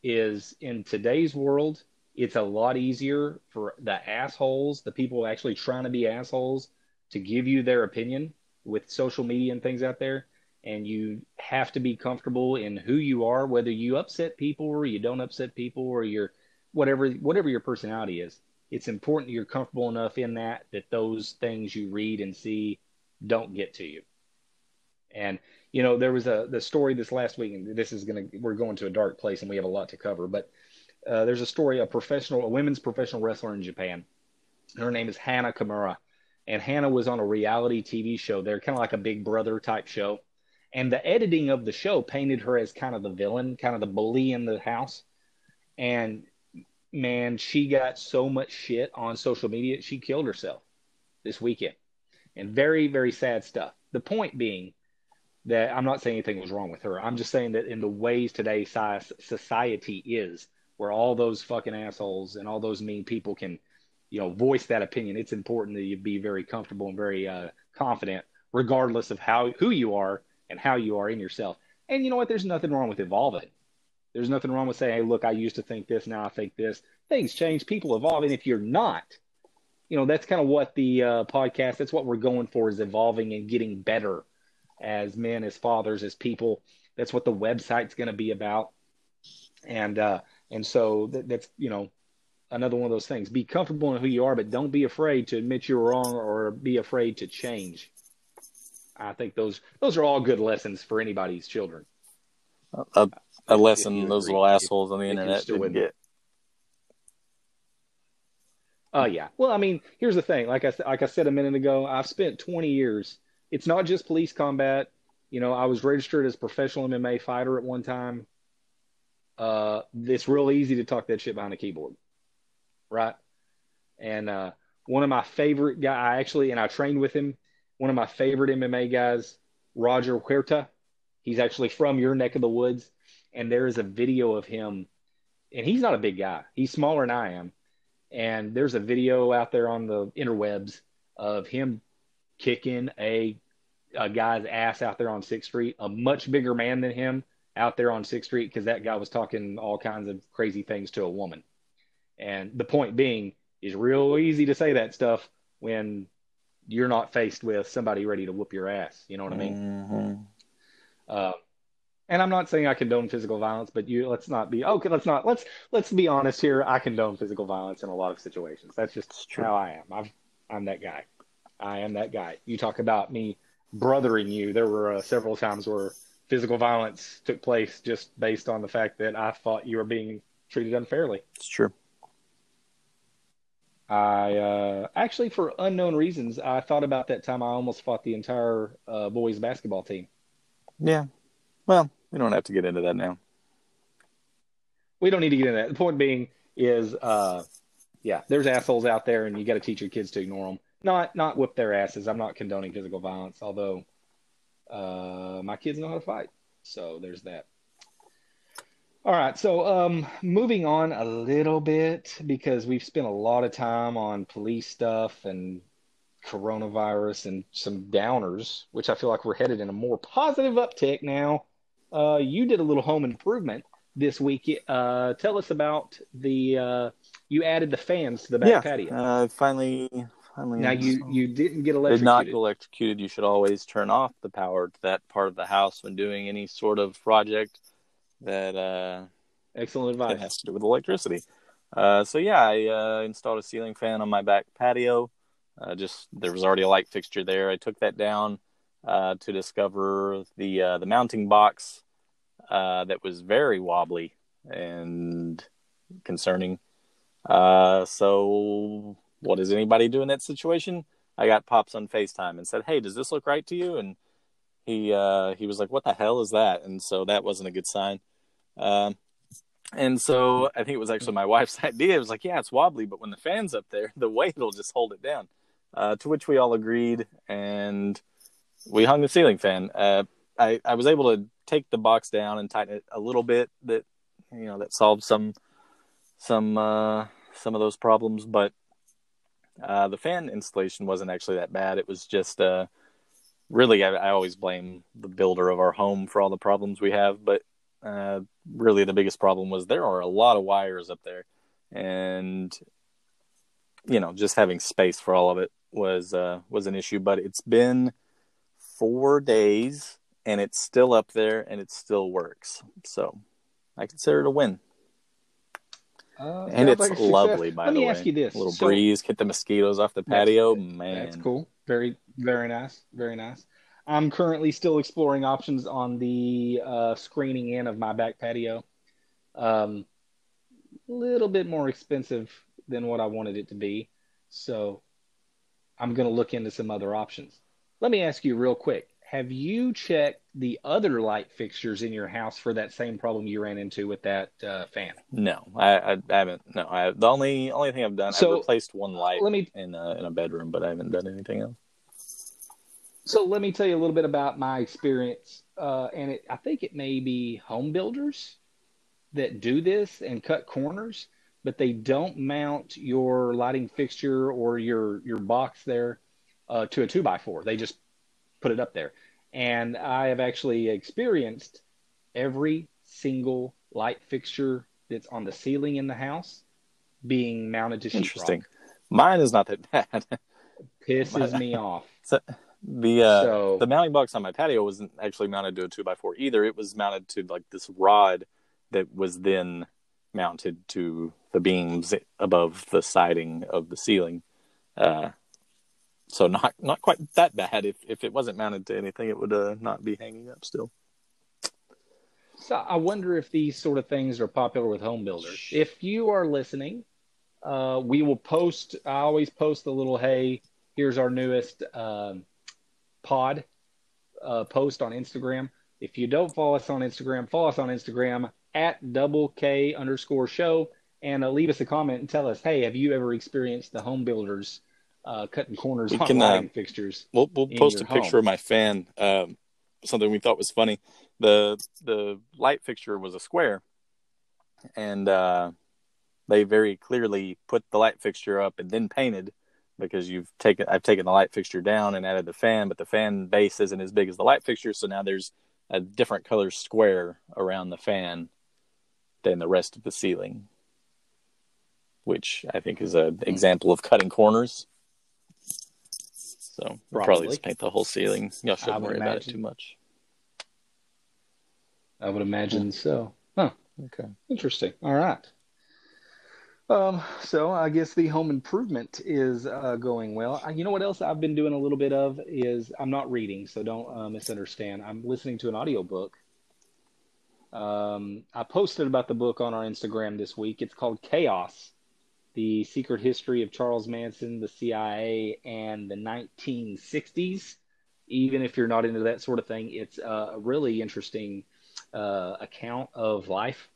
A: is in today's world, it's a lot easier for the assholes, the people actually trying to be assholes, to give you their opinion with social media and things out there. And you have to be comfortable in who you are, whether you upset people or you don't upset people or you're whatever whatever your personality is. It's important you're comfortable enough in that that those things you read and see don't get to you. And you know, there was a the story this last week, and this is gonna we're going to a dark place, and we have a lot to cover. But uh, there's a story a professional, a women's professional wrestler in Japan. Her name is Hana Kimura, and Hana was on a reality TV show there, kind of like a Big Brother type show. And the editing of the show painted her as kind of the villain, kind of the bully in the house. And man, she got so much shit on social media, she killed herself this weekend. And very, very sad stuff. The point being, that I'm not saying anything was wrong with her. I'm just saying that in the ways today society is, where all those fucking assholes and all those mean people can, you know, voice that opinion. It's important that you be very comfortable and very uh, confident, regardless of how who you are and how you are in yourself. And you know what? There's nothing wrong with evolving. There's nothing wrong with saying, hey, look, I used to think this, now I think this. Things change, people evolve. And if you're not, you know, that's kind of what the uh, podcast, that's what we're going for is evolving and getting better as men, as fathers, as people. That's what the website's going to be about. And, uh, and so that, that's, you know, another one of those things. Be comfortable in who you are, but don't be afraid to admit you're wrong or be afraid to change. I think those those are all good lessons for anybody's children.
B: A, a lesson those little assholes on the internet didn't get.
A: Oh uh, yeah. Well, I mean, here's the thing. Like I like I said a minute ago, I've spent 20 years. It's not just police combat. You know, I was registered as a professional MMA fighter at one time. Uh, it's real easy to talk that shit behind a keyboard, right? And uh, one of my favorite guy, I actually, and I trained with him one of my favorite MMA guys, Roger Huerta. He's actually from your neck of the woods. And there is a video of him, and he's not a big guy. He's smaller than I am. And there's a video out there on the interwebs of him kicking a a guy's ass out there on Sixth Street, a much bigger man than him out there on Sixth Street, because that guy was talking all kinds of crazy things to a woman. And the point being is real easy to say that stuff when you're not faced with somebody ready to whoop your ass. You know what I mean? Mm-hmm. Uh, and I'm not saying I condone physical violence, but you let's not be okay. Let's not let's let's be honest here. I condone physical violence in a lot of situations. That's just how I am. I'm I'm that guy. I am that guy. You talk about me brothering you. There were uh, several times where physical violence took place just based on the fact that I thought you were being treated unfairly.
B: It's true.
A: I uh, actually, for unknown reasons, I thought about that time I almost fought the entire uh, boys basketball team.
B: Yeah. Well, we don't have to get into that now.
A: We don't need to get into that. The point being is, uh, yeah, there's assholes out there, and you got to teach your kids to ignore them. Not not whip their asses. I'm not condoning physical violence, although uh, my kids know how to fight. So there's that. All right, so um, moving on a little bit because we've spent a lot of time on police stuff and coronavirus and some downers, which I feel like we're headed in a more positive uptick now. Uh, you did a little home improvement this week. Uh, tell us about the uh, you added the fans to the back
B: yeah,
A: patio.
B: Uh, finally, finally.
A: Now you you didn't get electrocuted.
B: Did not get electrocuted. You should always turn off the power to that part of the house when doing any sort of project that uh,
A: excellent advice.
B: It has to do with electricity. Uh, so yeah, I uh, installed a ceiling fan on my back patio. Uh, just there was already a light fixture there. I took that down uh, to discover the uh, the mounting box uh, that was very wobbly and concerning. so what does anybody do in that situation? I got pops on Facetime and said, "Hey, does this look right to you?" And he he was like, "What the hell is that?" And so that wasn't a good sign. Um, and so I think it was actually my [laughs] wife's idea. It was like, yeah, it's wobbly, but when the fan's up there, [laughs] the weight will just hold it down. Uh, to which we all agreed, and we hung the ceiling fan. Uh, I, I was able to take the box down and tighten it a little bit. That you know that solved some some uh, some of those problems, but uh, the fan installation wasn't actually that bad. It was just uh, really I, I always blame the builder of our home for all the problems we have, but uh, really, the biggest problem was there are a lot of wires up there, and you know, just having space for all of it was uh, was an issue. But it's been four days, and it's still up there, and it still works. So I consider it a win. Uh, and it's like lovely, by
A: Let
B: the
A: way.
B: Let
A: me ask you this:
B: a little so, breeze, get the mosquitoes off the patio.
A: That's,
B: Man,
A: that's cool. Very, very nice. Very nice. I'm currently still exploring options on the uh, screening in of my back patio. A um, little bit more expensive than what I wanted it to be. So I'm going to look into some other options. Let me ask you real quick. Have you checked the other light fixtures in your house for that same problem you ran into with that uh, fan?
B: No, I, I, haven't. No, I, the only only thing I've done, so, I've replaced one light let me, in a, in a bedroom, but I haven't done anything else.
A: So let me tell you a little bit about my experience, uh, and it, I think it may be home builders that do this and cut corners, but they don't mount your lighting fixture or your your box there uh, to a two by four. They just put it up there, and I have actually experienced every single light fixture that's on the ceiling in the house being mounted to sheetrock.
B: Interesting. Mine is not that [laughs] bad.
A: Pisses me off. [laughs]
B: So, the uh,
A: So-
B: the mounting box on my patio wasn't actually mounted to a two by four either. It was mounted to like this rod that was then mounted to the beams above the siding of the ceiling. Uh, so not not quite that bad. If if it wasn't mounted to anything, it would uh, not be hanging up still.
A: So I wonder if these sort of things are popular with home builders. If you are listening, uh, we will post. I always post the little hey, here's our newest um, pod uh, post on Instagram. If you don't follow us on Instagram, follow us on Instagram at double K underscore show and uh, leave us a comment and tell us, hey, have you ever experienced the home builders uh, cutting corners
B: We
A: on
B: can, uh,
A: lighting fixtures?
B: We'll we'll post a
A: your
B: picture of my fan. Um, something we thought was funny. The the light fixture was a square, and uh, they very clearly put the light fixture up and then painted because you've taken I've taken the light fixture down and added the fan, but the fan base isn't as big as the light fixture, so now there's a different color square around the fan than the rest of the ceiling, which I think is an example of cutting corners. So we'll probably
A: Probably.
B: just paint the whole ceiling. Y'all shouldn't worry about it too much.
A: I would imagine so. Huh.
B: Okay.
A: Interesting. All right. Um, so I guess the home improvement is uh, going well. You know what else I've been doing a little bit of is I'm not reading, so don't uh, misunderstand. I'm listening to an audiobook. Um, I posted about the book on our Instagram this week. It's called Chaos: The Secret History of Charles Manson, the CIA, and the 1960s. Even if you're not into that sort of thing, it's uh, a really interesting uh, account of life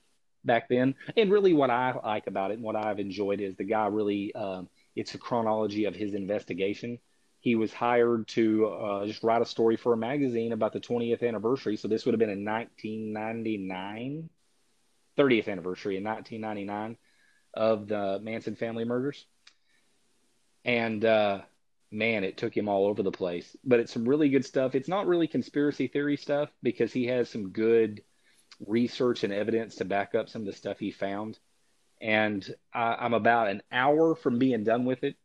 A: back then. And really, what I like about it and what I've enjoyed is the guy really, um, it's a chronology of his investigation. He was hired to uh, just write a story for a magazine about the 20th anniversary. So this would have been in 1999, 30th anniversary in 1999 of the Manson family murders. And uh, man, it took him all over the place. But it's some really good stuff. It's not really conspiracy theory stuff because he has some good research and evidence to back up some of the stuff he found. And I, I'm about an hour from being done with it.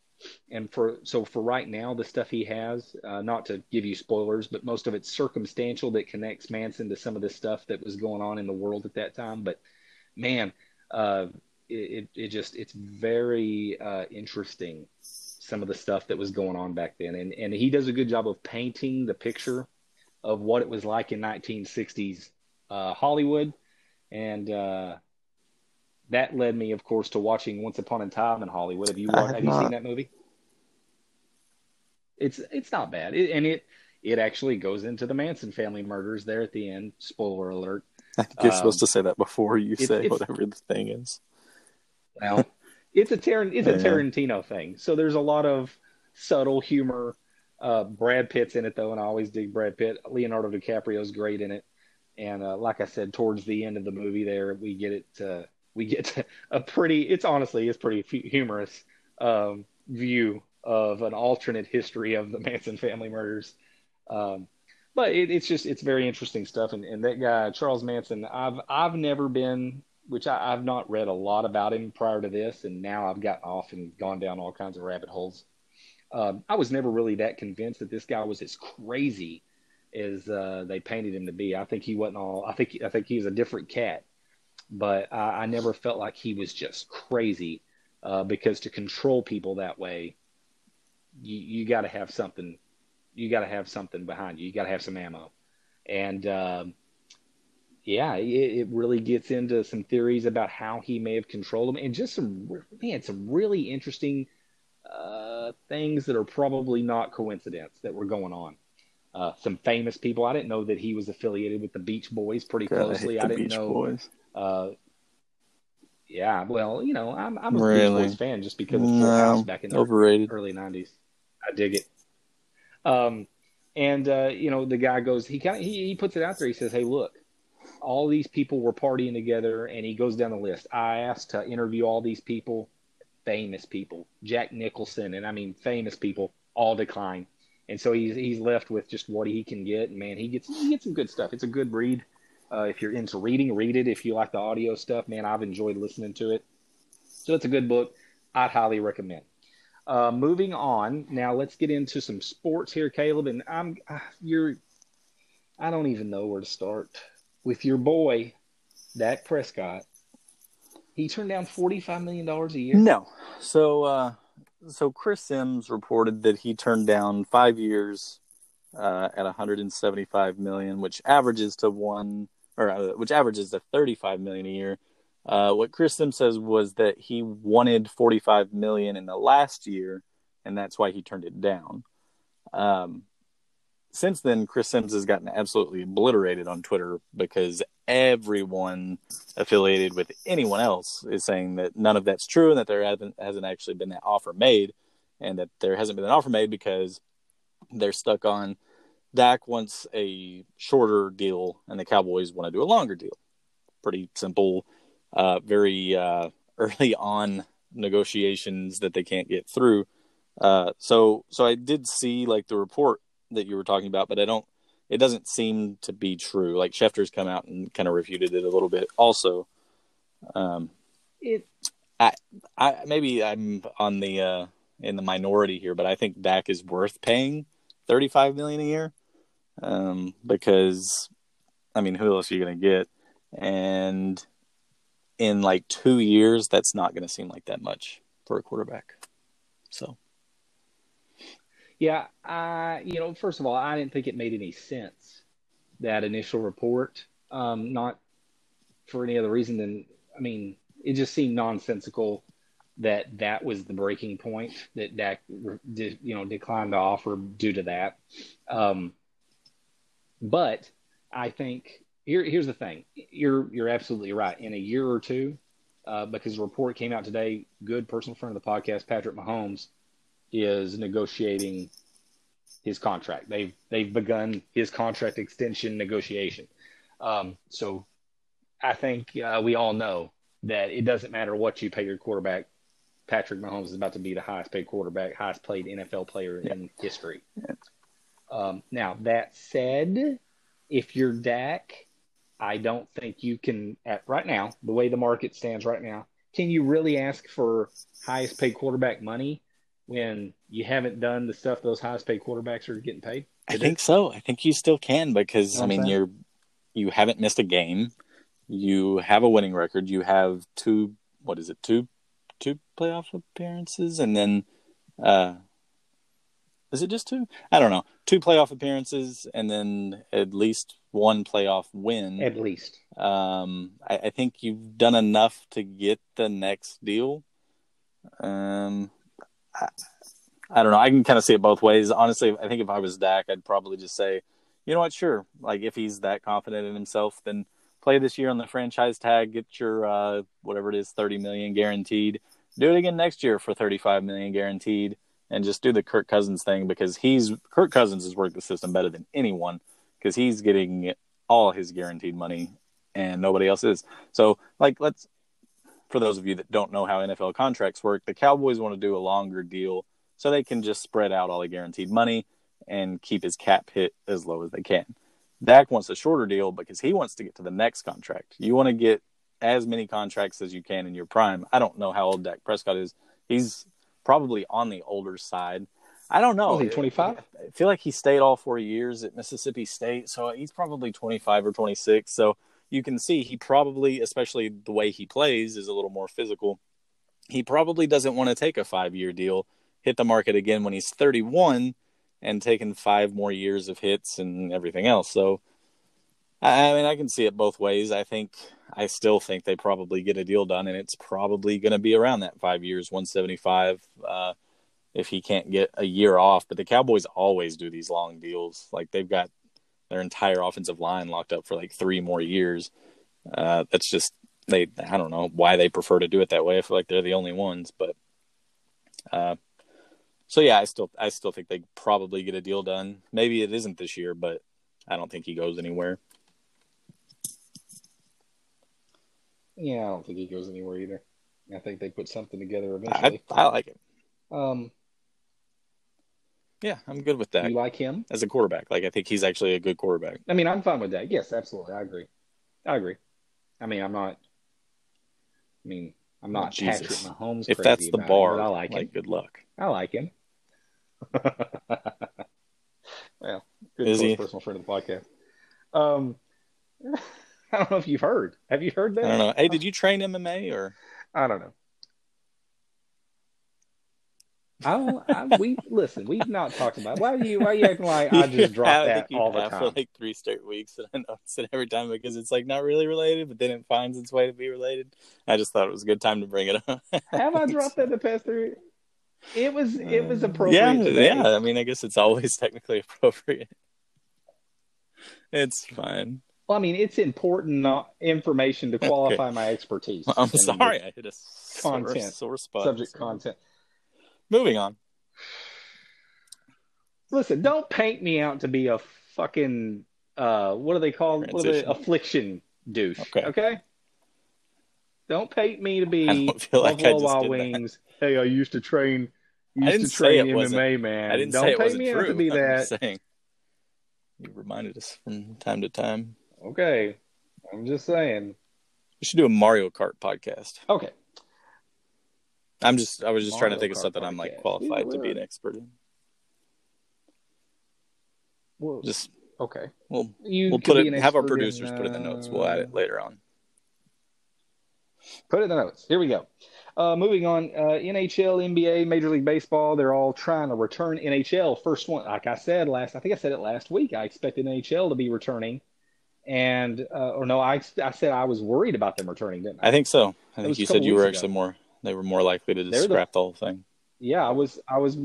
A: And for so for right now, the stuff he has, uh, not to give you spoilers, but most of it's circumstantial that connects Manson to some of the stuff that was going on in the world at that time. But man, uh, it, it just it's very uh, interesting some of the stuff that was going on back then, and and he does a good job of painting the picture of what it was like in 1960s uh, Hollywood, and uh, that led me, of course, to watching Once Upon a Time in Hollywood. Have you
B: I
A: wa-
B: have
A: have you seen that movie? It's it's not bad, it, and it it actually goes into the Manson family murders there at the end. Spoiler alert.
B: I think you're
A: Um,
B: supposed to say that before you say whatever the thing is.
A: Well, [laughs] it's a Tar- it's a. Tarantino thing. So there's a lot of subtle humor. Uh, Brad Pitt's in it though, and I always dig Brad Pitt. Leonardo DiCaprio's great in it, and uh, like I said, towards the end of the movie, there we get it. Uh, we get a pretty. It's honestly, it's pretty humorous um, view of an alternate history of the [laughs] Manson family murders. Um, but it, it's just it's very interesting stuff. And, and that guy Charles Manson, I've I've never been, which I, I've not read a lot about him prior to this, and now I've gotten off and gone down all kinds of rabbit holes. Um, I was never really that convinced that this guy was as crazy as uh, they painted him to be. I think he wasn't all. I think I think he's a different cat, but I, I never felt like he was just crazy. Uh, because to control people that way, you you got to have something. You got to have something behind you. You got to have some ammo, and um, yeah, it, it really gets into some theories about how he may have controlled them, and just some man, some really interesting uh, things that are probably not coincidence that were going on. Uh, some famous people. I didn't know that he was affiliated with the Beach Boys pretty
B: God, I
A: closely. I, didn't
B: Beach
A: know.
B: Boys.
A: Uh, yeah, well, you know, I'm I'm a
B: Really?
A: Beach Boys fan just because of
B: No,
A: House back in the
B: Overrated.
A: early '90s. I dig it. Um, and uh, you know, the guy goes, he kind of he, he puts it out there. He says, "Hey, look, all these people were partying together," and he goes down the list. I asked to interview all these people, famous people, Jack Nicholson, and I mean famous people, all decline. And so he's he's left with just what he can get. And man, he gets he gets some good stuff. It's a good read. Uh, if you're into reading, read it. If you like the audio stuff, man, I've enjoyed listening to it. So it's a good book. I'd highly recommend. Uh, moving on, now let's get into some sports here, Caleb. And I'm uh, you're, I don't even know where to start with your boy, Dak Prescott. He turned down forty five million dollars a year.
B: No, so uh, so Chris Simms reported that he turned down five years uh, at 175 million, which averages to one or uh, which averages to 35 million a year. Uh, what Chris Simms says was that he wanted 45 million in the last year, and that's why he turned it down. Um, since then, Chris Simms has gotten absolutely obliterated on Twitter because everyone affiliated with anyone else is saying that none of that's true and that there hasn't, hasn't actually been that offer made, and that there hasn't been an offer made because they're stuck on Dak wants a shorter deal and the Cowboys want to do a longer deal. Pretty simple, uh, very uh, [laughs] early on negotiations that they can't get through. Uh, so, so I did see like the report that you were talking about, but I don't. It doesn't seem to be true. Like Schefter's come out and kind of refuted it a little bit. Also, um,
A: It
B: I, I maybe I'm on the uh, in the minority here, but I think Dak is worth paying thirty five million a year, um, because I mean, who else are you going to get? And in like two years, that's not going to seem like that much for a quarterback. So
A: Yeah, I you know, first of all, I didn't think it made any sense that initial report. Um, not for any other reason than I mean, it just seemed nonsensical that that was the breaking point that Dak you know declined the offer due to that. Um, but I think here here's the thing: you're you're absolutely right. In a year or two, uh, because the report came out today, good personal friend of the podcast, Patrick Mahomes, is negotiating his contract. They've they've begun his contract extension negotiation. Um, so I think uh, we all know that it doesn't matter what you pay your quarterback. Patrick Mahomes is about to be the highest paid quarterback, highest played NFL player
B: Yeah.
A: in history.
B: Yeah.
A: Um, now that said, if you're Dak, I don't think you can at right now the way the market stands right now. Can you really ask for highest paid quarterback money when you haven't done the stuff those highest paid quarterbacks are getting paid?
B: I think so. I think you still can because I mean you're you haven't missed a game. You have a winning record. You have two what is it? Two two playoff appearances and then uh is it just two? I don't know. Two playoff appearances and then at least one playoff win.
A: at least.
B: Um, I, I think you've done enough to get the next deal. Um, I, don't know. I can kind of see it both ways. Honestly, I think if I was Dak, I'd probably just say, you know what, sure. Like if he's that confident in himself, then play this year on the franchise tag, get your uh, whatever it is, thirty million guaranteed. Do it again next year for thirty-five million guaranteed, and just do the Kirk Cousins thing because he's Kirk Cousins has worked the system better than anyone because he's getting all his guaranteed money and nobody else is. So, like, let's for those of you that don't know how NFL contracts work, the Cowboys want to do a longer deal so they can just spread out all the guaranteed money and keep his cap hit as low as they can. Dak wants a shorter deal because he wants to get to the next contract. You want to get as many contracts as you can in your prime. I don't know how old Dak Prescott is. He's probably on the older side. I don't know.
A: Was he 25?
B: I feel like he stayed all four years at Mississippi State, so he's probably 25 or 26. So you can see he probably, especially the way he plays, is a little more physical. He probably doesn't want to take a five year deal, hit the market again when he's 31, and taking five more years of hits and everything else. So, I mean, I can see it both ways. I think, I still think they probably get a deal done, and it's probably going to be around that five years, 175. Uh, if he can't get a year off, but the Cowboys always do these long deals. Like they've got their entire offensive line locked up for like three more years. Uh, that's just they. I don't know why they prefer to do it that way. I feel like they're the only ones, but uh, so yeah, I still I still think they probably get a deal done. Maybe it isn't this year, but I don't think he goes anywhere.
A: Yeah, I don't think he goes anywhere either. I think they put something together
B: I,
A: eventually.
B: I like it.
A: um,
B: Yeah, I'm good with that
A: you like him?
B: as a quarterback. Like I think he's actually a good quarterback.
A: I mean, I'm fine with that. Yes, absolutely, I agree. I agree. I mean, I'm not. I mean, I'm not
B: Jesus.
A: Patrick Mahomes.
B: If that's the bar,
A: but I like, him.
B: good luck.
A: I like him. [laughs] well, good
B: Is he?
A: personal friend of the podcast. Um, [laughs] I don't know if you've heard. Have you heard that?
B: I don't know. Hey, did you train MMA or?
A: I don't know. I don't. I, we listen. We've not talked about. Why are you? Why are you acting like [laughs] I just drop
B: I
A: that all the time?
B: for like three straight weeks, and I notice it every time because it's like not really related, but then it finds its way to be related. I just thought it was a good time to bring it up.
A: Have I [laughs] dropped that the past three? It was. It was um, appropriate.
B: Yeah,
A: today.
B: yeah. I mean, I guess it's always [laughs] technically appropriate. It's fine.
A: Well, I mean, it's important not information to qualify my expertise.
B: I'm sorry, I hit a
A: Content.
B: sore spot.
A: Subject
B: So,
A: content.
B: Moving on.
A: Listen, don't paint me out to be a fucking uh what are they? What they affliction douche.
B: Okay.
A: Okay. Don't paint me to
B: I
A: be
B: don't feel like I
A: Buffalo Wild
B: that.
A: Wings. Hey, I used to train used
B: I didn't
A: to
B: say
A: train
B: it wasn't-
A: man.
B: I didn't
A: don't
B: say it
A: paint
B: wasn't
A: me
B: true.
A: out to be
B: I'm
A: that.
B: just saying. You reminded us from time to time.
A: Okay. I'm just saying.
B: We should do a Mario Kart podcast.
A: Okay.
B: I'm just I was just trying to
A: Mario
B: think of
A: Kart
B: something I'm like qualified to be an expert in.
A: Well,
B: Just
A: okay.
B: we'll
A: You
B: we'll put it have our
A: expert in,
B: producers put it in the notes. We'll add
A: uh,
B: it later on.
A: Put it in the notes. Here we go. Uh, moving on, uh, NHL, NBA, Major League Baseball, they're all trying to return NHL. First one, like I said last, I think I said it last week. I expected NHL to be returning, and uh, or no, I I said I was worried about them returning, didn't I?
B: I think so. I think you said you were
A: ago.
B: actually more they were more likely to just
A: the-
B: scrap the whole thing.
A: Yeah, I was I was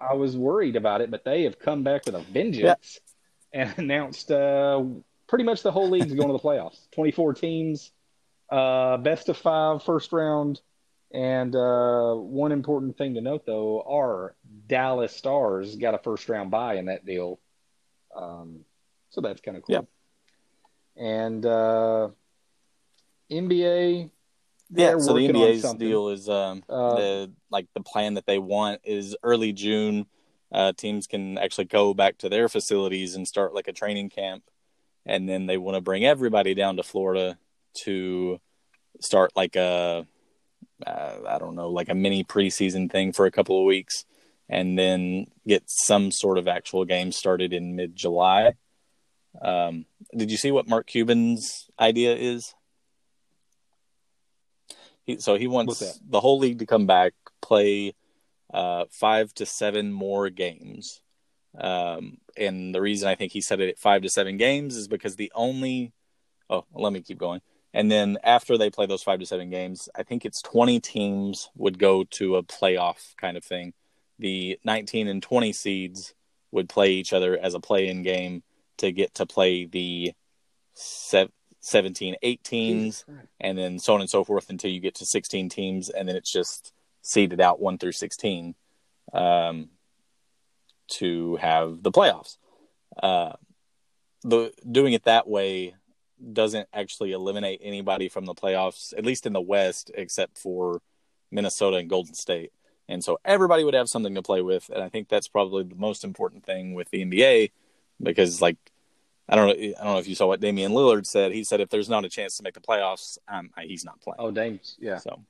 A: I was worried about it, but they have come back with a vengeance and [laughs] announced uh, pretty much the whole league's going to the playoffs. [laughs] Twenty four teams, uh, best of five, first round. And uh, one important thing to note, though, our Dallas Stars got a first round buy in that deal. Um, so that's kind of cool. Yeah. And uh, NBA,
B: Yeah, so the NBA's deal is um,
A: Uh,
B: the like the plan that they want is early June. Uh, teams can actually go back to their facilities and start like a training camp, and then they want to bring everybody down to Florida to start like a uh, I don't know like a mini preseason thing for a couple of weeks, and then get some sort of actual game started in mid July. Um, did you see what Mark Cuban's idea is? He, so he wants the whole league to come back, play uh, five to seven more games. Um, and the reason I think he said it at five to seven games is because the only oh, let me keep going. And then after they play those five to seven games, I think it's 20 teams would go to a playoff kind of thing. The 19 and 20 seeds would play each other as a play in game to get to play the sev- 17, 18s, and then so on and so forth until you get to 16 teams, and then it's just seeded out 1 through 16 um, to have the playoffs. Uh, the doing it that way doesn't actually eliminate anybody from the playoffs, at least in the West, except for Minnesota and Golden State. And so everybody would have something to play with, and I think that's probably the most important thing with the NBA, because like I don't know, I don't know if you saw what Damian Lillard said. He said if there's not a chance to make the playoffs, um, he's not playing.
A: Oh, dang. Yeah.
B: So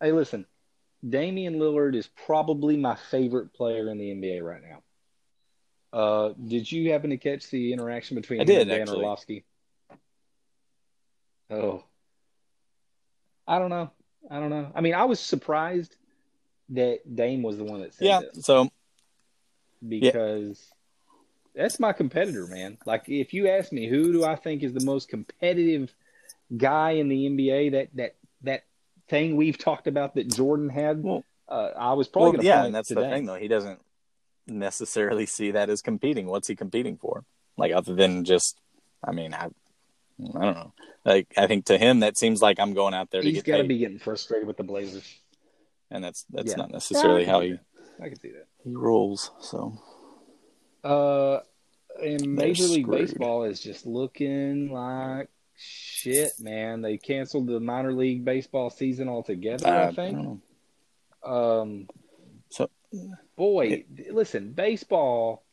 A: Hey, listen, Damian Lillard is probably my favorite player in the NBA right now. Uh, did you happen to catch the interaction between
B: I
A: him
B: did,
A: and Dan
B: actually.
A: Orlovsky? Oh, I don't know. I don't know. I mean, I was surprised that Dame was the one that said
B: yeah, so
A: because that's my competitor, man. Like, if you ask me who do I think is the most competitive guy in the NBA, that that that thing we've talked about that Jordan had,
B: Well-
A: uh, I was probably
B: well,
A: going to
B: yeah, and that's
A: to
B: the thing though. He doesn't necessarily see that as competing. What's he competing for? Like other than just, I mean, I, I don't know. Like I think to him that seems like I'm going out there to
A: He's
B: get
A: got to be getting frustrated with the Blazers.
B: and that's that's
A: Yeah.
B: not necessarily
A: Yeah,
B: how he
A: I can see that.
B: he rolls. So
A: Uh, and Major League
B: screwed.
A: Baseball is just looking like shit, man. They canceled the minor league baseball season altogether.
B: uh,
A: I think. Um,
B: So
A: boy, listen, baseball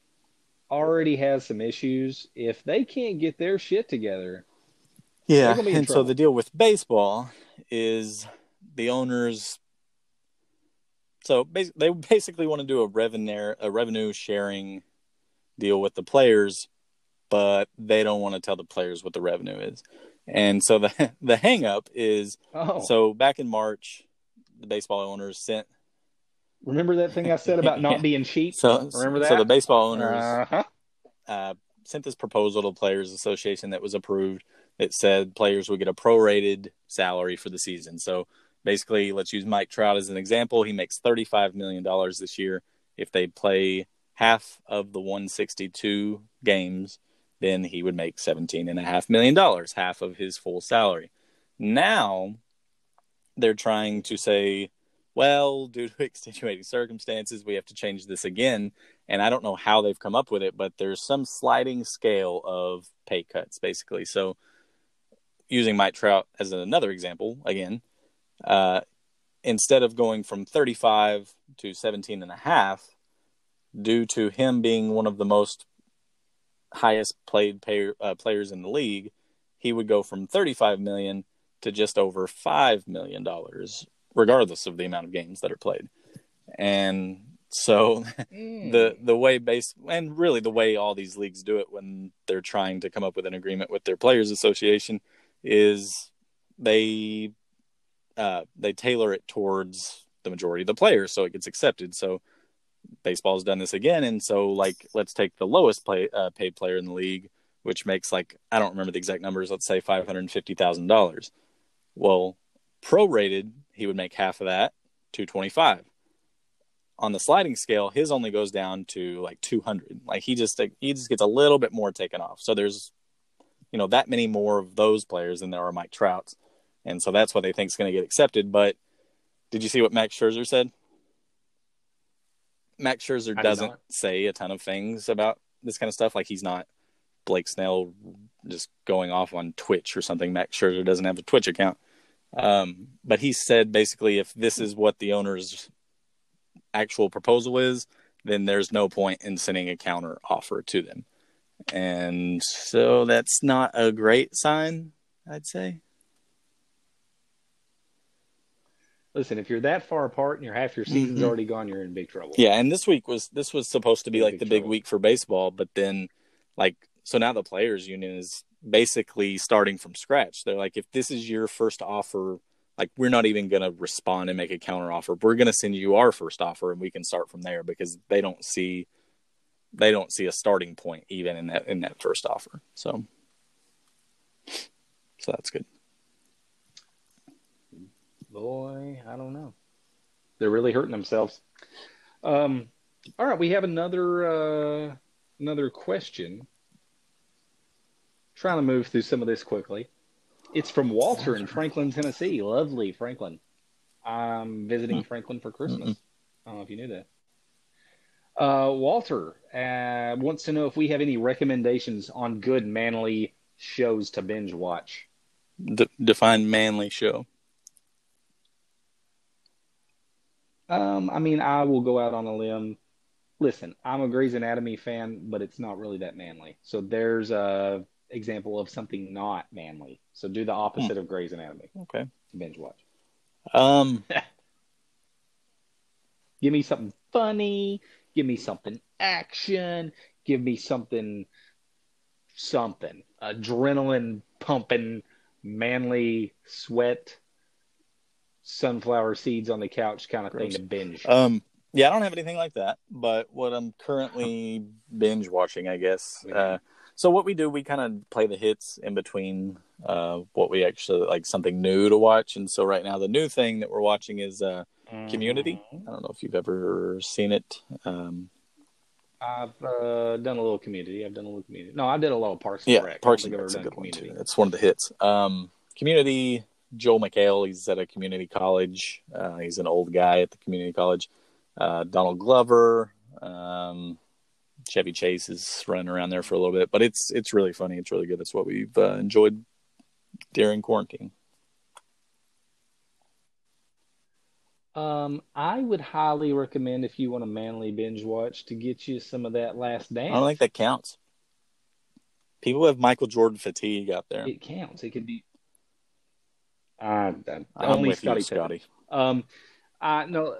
A: already has some issues. If they can't get their shit together,
B: Yeah,
A: They're gonna be in
B: and so the deal with baseball is the owners. So bas- they basically want to do a revenue a revenue sharing deal with the players, but they don't want to tell the players what the revenue is. And so the [laughs] the hang up is
A: oh,
B: so back in March, the baseball owners sent
A: remember that thing I said about not [laughs]
B: Yeah.
A: being cheap?
B: so
A: Remember that?
B: so the baseball owners
A: Uh-huh.
B: uh, sent this proposal to Players Association that was approved. That said players would get a prorated salary for the season. So basically, let's use Mike Trout as an example. He makes thirty-five million dollars this year. If they play half of the one sixty-two games, then he would make seventeen and a half million dollars, half of his full salary. Now they're trying to say, well, due to [laughs] extenuating circumstances, we have to change this again and I don't know how they've come up with it, but there's some sliding scale of pay cuts, basically. So, using Mike Trout as another example, again, uh, instead of going from 35 to 17 and a half, due to him being one of the most highest played pay, uh, players in the league, he would go from 35 million to just over five million dollars, regardless of the amount of games that are played. And so [laughs]
A: Mm.
B: the the way base and really the way all these leagues do it when they're trying to come up with an agreement with their players association is they uh, they tailor it towards the majority of the players so it gets accepted so baseball's done this again and so like let's take the lowest play, uh, paid player in the league which makes like i don't remember the exact numbers let's say $550000 well prorated he would make half of that 225 on the sliding scale, his only goes down to like 200. Like he just he just gets a little bit more taken off. So there's you know that many more of those players than there are Mike Trouts, and so that's what they think is going to get accepted. But did you see what Max Scherzer said? Max Scherzer doesn't say a ton of things about this kind of stuff. Like he's not Blake Snell just going off on Twitch or something. Max Scherzer doesn't have a Twitch account. Um, but he said basically if this is what the owner's actual proposal is, then there's no point in sending a counter offer to them. And so that's not a great sign, I'd say.
A: Listen, if you're that far apart and your half your season's
B: Mhm.
A: already gone, you're in big trouble.
B: Yeah, and this week was this was supposed to be like
A: big
B: the big
A: trouble.
B: week for baseball, but then like so now the players union is basically starting from scratch. They're like if this is your first offer, like we're not even going to respond and make a counter offer. We're going to send you our first offer and we can start from there because they don't see they don't see a starting point even in that in that first offer. So so that's good.
A: Boy, I don't know. They're really hurting themselves. Um, all right, we have another uh, another question. Trying to move through some of this quickly. It's from Walter in Franklin, Tennessee. Lovely Franklin. I'm visiting Franklin for Christmas. I don't know if you knew that. Uh, Walter uh, wants to know if we have any recommendations on good manly shows to binge watch.
B: D- define manly show.
A: Um, I mean, I will go out on a limb. Listen, I'm a Grey's Anatomy fan, but it's not really that manly. So there's a example of something not manly. So do the opposite of Grey's Anatomy.
B: Okay.
A: Binge watch.
B: Um [laughs]
A: Give me something funny. Give me something action. Give me something, something adrenaline pumping, manly sweat, sunflower seeds on the couch kind of thing to binge.
B: Um, yeah, I don't have anything like that. But what I'm currently binge watching, I guess. Uh, so what we do, we kind of play the hits in between uh, what we actually like something new to watch. And so right now, the new thing that we're watching is uh, Community. I don't know if you've ever seen it. Um,
A: I've uh, done a little community. I've done a little community. No, I did a little Parks and
B: yeah,
A: Rec.
B: Parks and Rec's a good
A: done
B: one too. It's one of the hits. Um, Community. Joel McHale. He's at a community college. Uh, he's an old guy at the community college. Uh, Donald Glover. Um, Chevy Chase is running around there for a little bit, but it's it's really funny. It's really good. That's what we've uh, enjoyed during quarantine.
A: Um, I would highly recommend if you want a manly binge watch to get you some of that Last Dance.
B: I don't think that counts. People have Michael Jordan fatigue out there.
A: it counts. It could be. Uh,
B: I'm
A: only
B: with
A: Scotty.
B: Scotty.
A: Um, I no,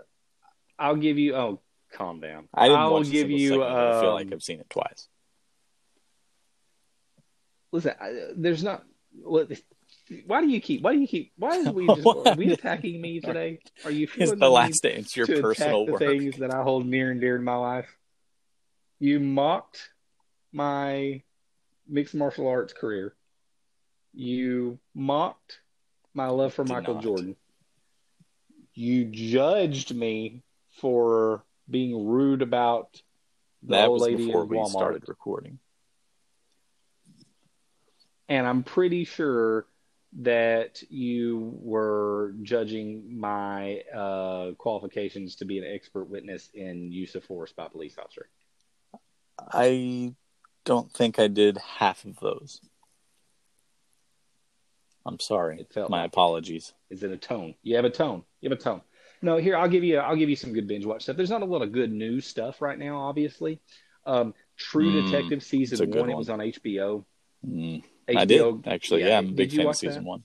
A: I'll give you. Oh, calm down.
B: I didn't
A: I'll give you.
B: but I feel like
A: um,
B: I've seen it twice.
A: Listen, I, there's not. What? Why do you keep? Why do you keep? Why is we just? [laughs] Are we attacking me today? Are you
B: It's
A: feeling
B: the last dance, your
A: to
B: personal
A: attack
B: work.
A: the things that I hold near and dear to my life? You mocked my mixed martial arts career. You mocked my love for Michael
B: not.
A: Jordan. You judged me for being rude about the
B: That
A: old lady
B: before
A: in
B: we
A: Walmart.
B: started recording.
A: And I'm pretty sure that you were judging my uh, qualifications to be an expert witness in use of force by police officer.
B: I don't think I did half of those. I'm sorry.
A: It felt
B: My
A: like-
B: apologies.
A: Is it a tone? You have a tone. You have a tone. No, here I'll give you. I'll give you some good binge watch stuff. There's not a lot of good news stuff right now, obviously. Um, True
B: Mm,
A: Detective season
B: a
A: one. It was on HBO.
B: Mm,
A: HBO
B: I did actually. Yeah, I'm a big fan of season
A: that?
B: one.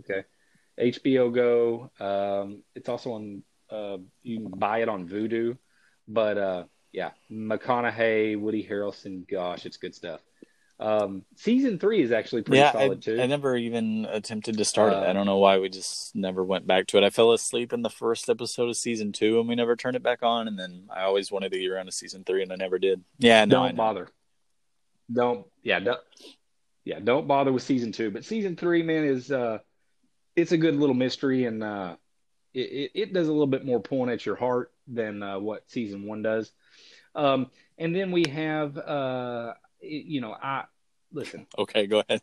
A: Okay. HBO Go. Um, it's also on. Uh, you can buy it on Vudu, but uh, yeah, McConaughey, Woody Harrelson. Gosh, it's good stuff. Um, season three is actually pretty
B: yeah,
A: solid
B: I,
A: too.
B: I never even attempted to start it. I
A: Uh,
B: don't know why we just never went back to it. I fell asleep in the first episode of season two, and we never turned it back on. And then I always wanted to get around to season three, and I never did. Yeah, no,
A: don't bother. Don't yeah, don't, yeah, don't bother with season two. But season three, man, is uh it's a good little mystery and uh it, it, it does a little bit more pulling at your heart than uh, what season one does. Um and then we have uh you know, I listen,
B: Okay, go ahead.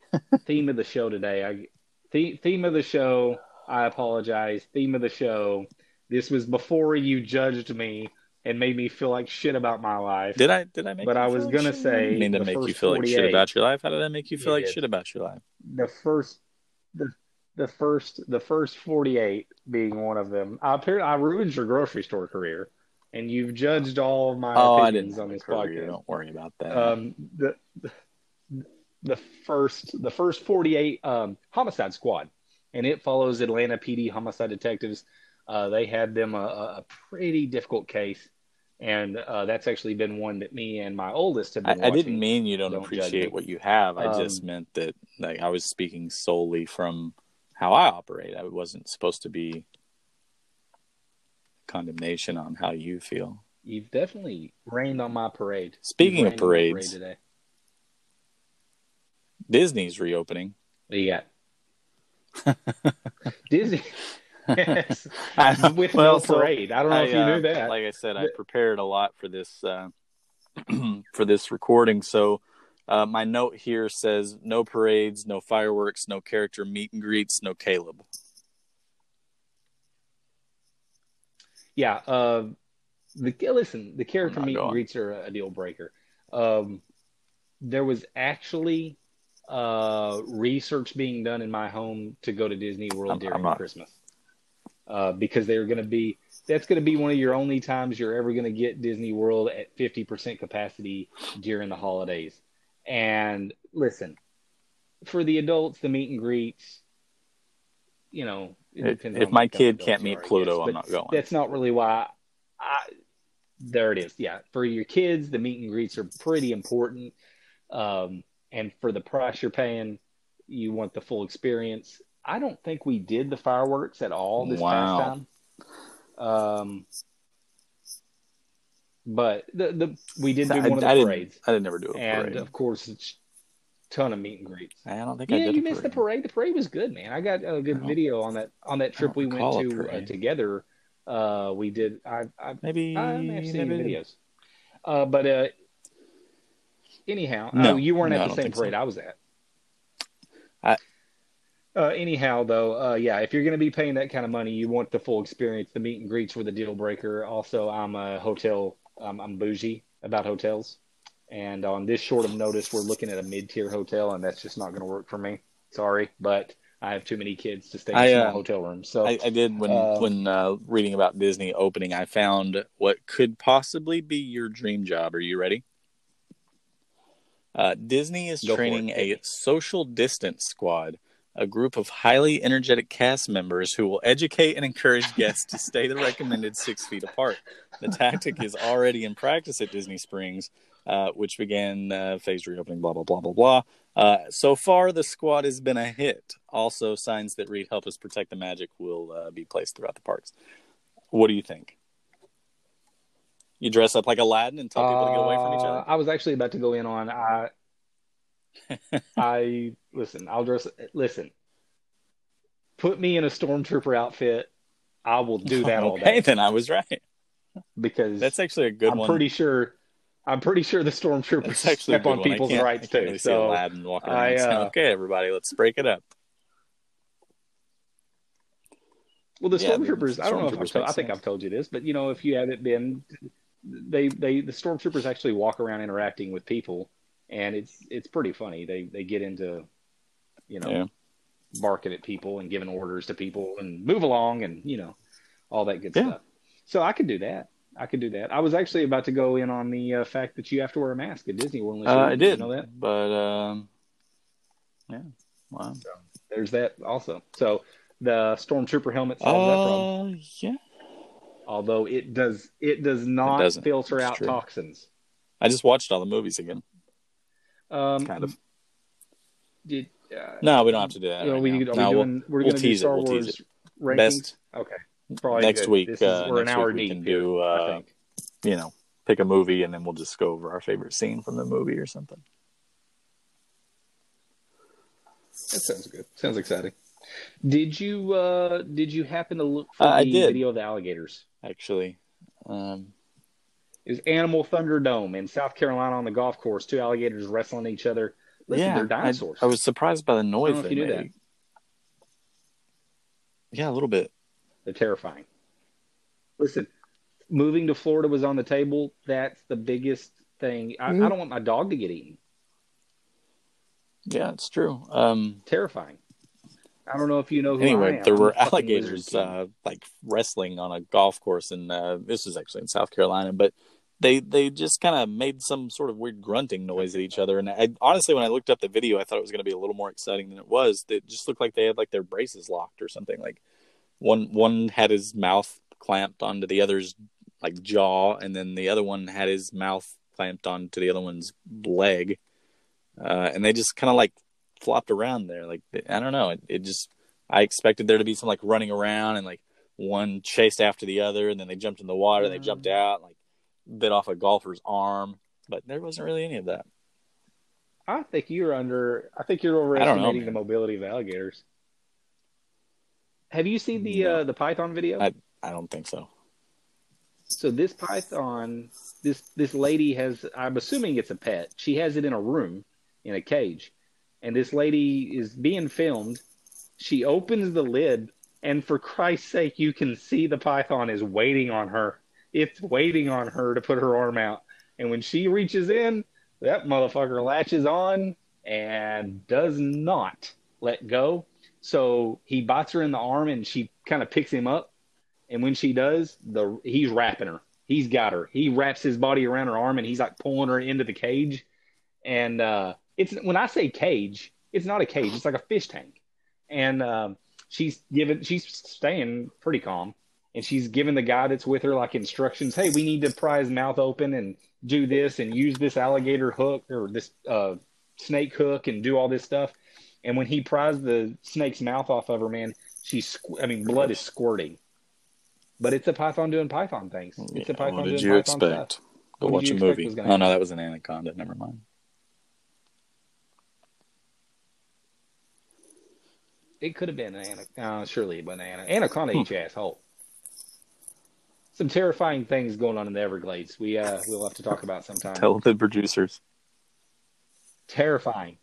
B: [laughs]
A: theme of the show today. I the, theme of the show, I apologize. Theme of the show. This was before you judged me and made me feel like shit about my life.
B: Did I? Did I make?
A: But
B: you
A: I was gonna
B: shit?
A: say
B: I mean to make you feel like shit about your life. How did I make you feel like
A: did.
B: shit about your life?
A: the first the the first the first 48 being one of them I appear I ruined your grocery store career and you've judged all of my
B: oh,
A: opinions on this
B: career.
A: podcast
B: Don't worry about that.
A: um the the first the first 48 um homicide squad and it follows Atlanta PD homicide detectives uh they had them a, a pretty difficult case and uh, that's actually been one that me and my oldest have
B: I,
A: been
B: I
A: watching.
B: didn't mean you don't,
A: Don't
B: appreciate what you have. I just
A: Um,
B: meant that like I was speaking solely from how I operate. I wasn't supposed to be condemnation on how you feel.
A: You've definitely rained on my parade.
B: Speaking of
A: my parade
B: parades,
A: today.
B: Disney's reopening.
A: What do you got? [laughs] Disney. [laughs] yes.
B: I- [laughs]
A: With
B: well,
A: no parade. I don't know if you
B: uh,
A: knew that.
B: Like I said, I prepared a lot for this uh, [clears throat] for this recording. So uh, my note here says no parades, no fireworks, no character meet and greets, no Caleb.
A: Yeah. Uh, the listen, the character
B: I'm
A: meet and greets are a deal breaker. Um, there was actually uh, research being done in my home to go to Disney World
B: I'm-
A: during
B: I'm
A: Christmas uh, because they're going to be. That's going to be one of your only times you're ever going to get Disney World at 50% capacity during the holidays. And listen, for the adults, the meet and greets, you know, it
B: If, if my
A: what kind of
B: kid can't meet Pluto. I'm not going.
A: That's not really why. I, there it is. Yeah, for your kids, the meet and greets are pretty important. Um, and for the price you're paying, you want the full experience. I don't think we did the fireworks at all this
B: Wow.
A: past time. Um, but the the we did do
B: I,
A: one of the
B: I didn't.
A: parades,
B: I didn't never do a
A: and
B: parade.
A: of course, it's ton of meet and greets.
B: I don't think I
A: Yeah,
B: did.
A: you missed the
B: parade.
A: parade. The parade was good, man. I got a good video on that on that trip we went to uh, together. Uh, we did. I I
B: Maybe.
A: I may have seen
B: maybe
A: videos. Uh, but uh, anyhow,
B: No.
A: oh, you weren't
B: No,
A: at the same
B: think so.
A: parade I was at.
B: I-
A: Uh, anyhow, though, uh, yeah, if you're going to be paying that kind of money, you want the full experience. The meet and greets were the deal breaker. Also, I'm a hotel. Um, I'm bougie about hotels, and on this short of notice, we're looking at a mid-tier hotel, and that's just not going to work for me. Sorry, but I have too many kids to stay in a
B: uh,
A: hotel room. So
B: I, I did when
A: Uh,
B: when uh, reading about Disney opening. I found what could possibly be your dream job. Are you ready? Uh, Disney is training a social distance squad, a group of highly energetic cast members who will educate and encourage guests to stay the recommended six feet apart. The tactic is already in practice at Disney Springs, uh, which began uh, phased reopening. Blah blah blah blah blah. Uh, so far, the squad has been a hit. Also, signs that read "Help us protect the magic" will uh, be placed throughout the parks. What do you think? You dress up like Aladdin and tell people to get away from each
A: Uh,
B: other.
A: I was actually about to go in on I. [laughs] I listen. I'll dress. Listen. Put me in a stormtrooper outfit. I will do that [laughs] all
B: okay,
A: day
B: then I was right.
A: because
B: That's actually a good one
A: I'm
B: one.
A: pretty sure. I'm pretty sure the stormtroopers step on
B: one.
A: People's rights too.
B: really
A: So
B: Aladdin walking around
A: I,
B: saying,
A: uh,
B: "Okay, everybody, let's break it up."
A: Well, the
B: Yeah, the
A: stormtroopers. I don't know if I've told, I think. I've told you this, but you know, if you haven't been, they they the stormtroopers actually walk around interacting with people, and it's it's pretty funny. They they get into, you know,
B: Yeah.
A: barking at people and giving orders to people and move along and you know, all that good
B: Yeah.
A: stuff. So I could do that. I could do that. I was actually about to go in on the uh, fact that you have to wear a mask at Disney World.
B: Uh, I
A: you
B: did,
A: know that.
B: but um, yeah, wow.
A: There's that also. So the stormtrooper helmet solves that problem.
B: Uh, yeah.
A: Although it does, it does not
B: doesn't.
A: filter
B: It's
A: out
B: true.
A: toxins.
B: I just watched all the movies again.
A: Um,
B: Kind of.
A: Did, uh,
B: No, we don't have to do that.
A: you know,
B: right
A: we,
B: now.
A: are we
B: No, we'll-
A: doing? we're
B: we'll
A: going to do
B: tease it,
A: Star
B: we'll
A: Wars rankings.
B: best
A: Okay, probably
B: next
A: good.
B: week.
A: This is,
B: uh,
A: we're an
B: next
A: hour
B: week we
A: deep
B: can
A: here,
B: do.
A: I
B: Uh,
A: think.
B: you know, pick a movie and then we'll just go over our favorite scene from the movie or something.
A: That sounds good. Sounds exciting. Did you uh did you happen to look for
B: Uh, I
A: the
B: did.
A: video of the alligators?
B: Actually, um,
A: It was Animal Thunderdome in South Carolina on the golf course. Two alligators wrestling each other. Listen,
B: yeah,
A: they're
B: I-
A: dinosaurs.
B: I, was surprised by the noise
A: know if
B: they
A: you knew
B: made. Yeah, a little bit.
A: They're terrifying. Listen, moving to Florida was on the table. That's the biggest thing. I,
B: Mhm.
A: I don't want my dog to get eaten.
B: Yeah, it's true. Um,
A: Terrifying. I don't know if you know who I
B: anyway, there were alligators uh, like wrestling on a golf course, and uh, this was actually in South Carolina. But they they just kind of made some sort of weird grunting noise at each other. And I honestly, when I looked up the video, I thought it was going to be a little more exciting than it was. It just looked like they had like their braces locked or something. Like one one had his mouth clamped onto the other's like jaw, and then the other one had his mouth clamped onto the other one's leg, uh, and they just kind of like flopped around there. Like I don't know, it, it just I expected there to be some like running around and like one chased after the other, and then they jumped in the water, and they jumped out, like bit off a golfer's arm, but there wasn't really any of that.
A: I think you're under. I think you're
B: know,
A: overestimating the mobility of alligators. Have you seen the
B: No.
A: uh, the python video?
B: I- I don't think so.
A: So this python, this this lady has. I'm assuming it's a pet. She has it in a room, in a cage, and this lady is being filmed. She opens the lid, and for Christ's sake, you can see the python is waiting on her. It's waiting on her to put her arm out, and when she reaches in, that motherfucker latches on and does not let go. So he bites her in the arm, and she kind of picks him up. And when she does, the he's wrapping her. He's got her. He wraps his body around her arm and he's like pulling her into the cage. And uh, it's when I say cage, it's not a cage. It's like a fish tank. And um, she's giving, she's staying pretty calm. And she's giving the guy that's with her like instructions. Hey, we need to pry his mouth open and do this and use this alligator hook or this uh, snake hook and do all this stuff. And when he pries the snake's mouth off of her, man, she's, squ- I mean, blood is squirting. But it's a python doing python things. It's a
B: Yeah,
A: python
B: what
A: doing
B: did you expect?
A: stuff.
B: Go watch a movie. Oh no, that was an anaconda. Never mind.
A: It could have been an anaconda. Uh, surely it wasn't an anaconda. Anaconda
B: Hmm.
A: your asshole. Some terrifying things going on in the Everglades. We uh, we'll have to talk about sometime.
B: Tell the producers.
A: terrifying.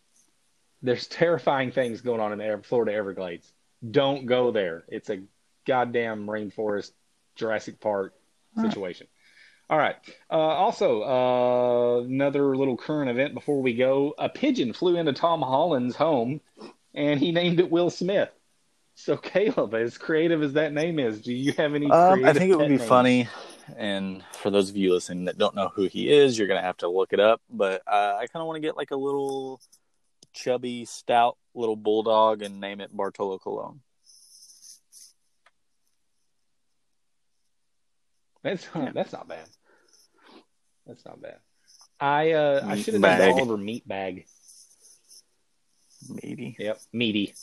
A: There's terrifying things going on in the Florida Everglades. Don't go there. It's a goddamn rainforest, Jurassic Park situation. All right. Uh, also, uh, another little current event before we go. A pigeon flew into Tom Holland's home and he named it Will Smith. So Caleb, as creative as that name is, do you have any?
B: Um, I think it would be
A: names?
B: funny, and for those of you listening that don't know who he is, you're gonna have to look it up. But uh, I kind of want to get like a little chubby, stout little bulldog and name it Bartolo Colon.
A: That's not,
B: Yeah.
A: that's not bad. That's not bad. I uh, I should have named
B: bag.
A: Oliver Meat Bag.
B: Meaty.
A: Yep, meaty.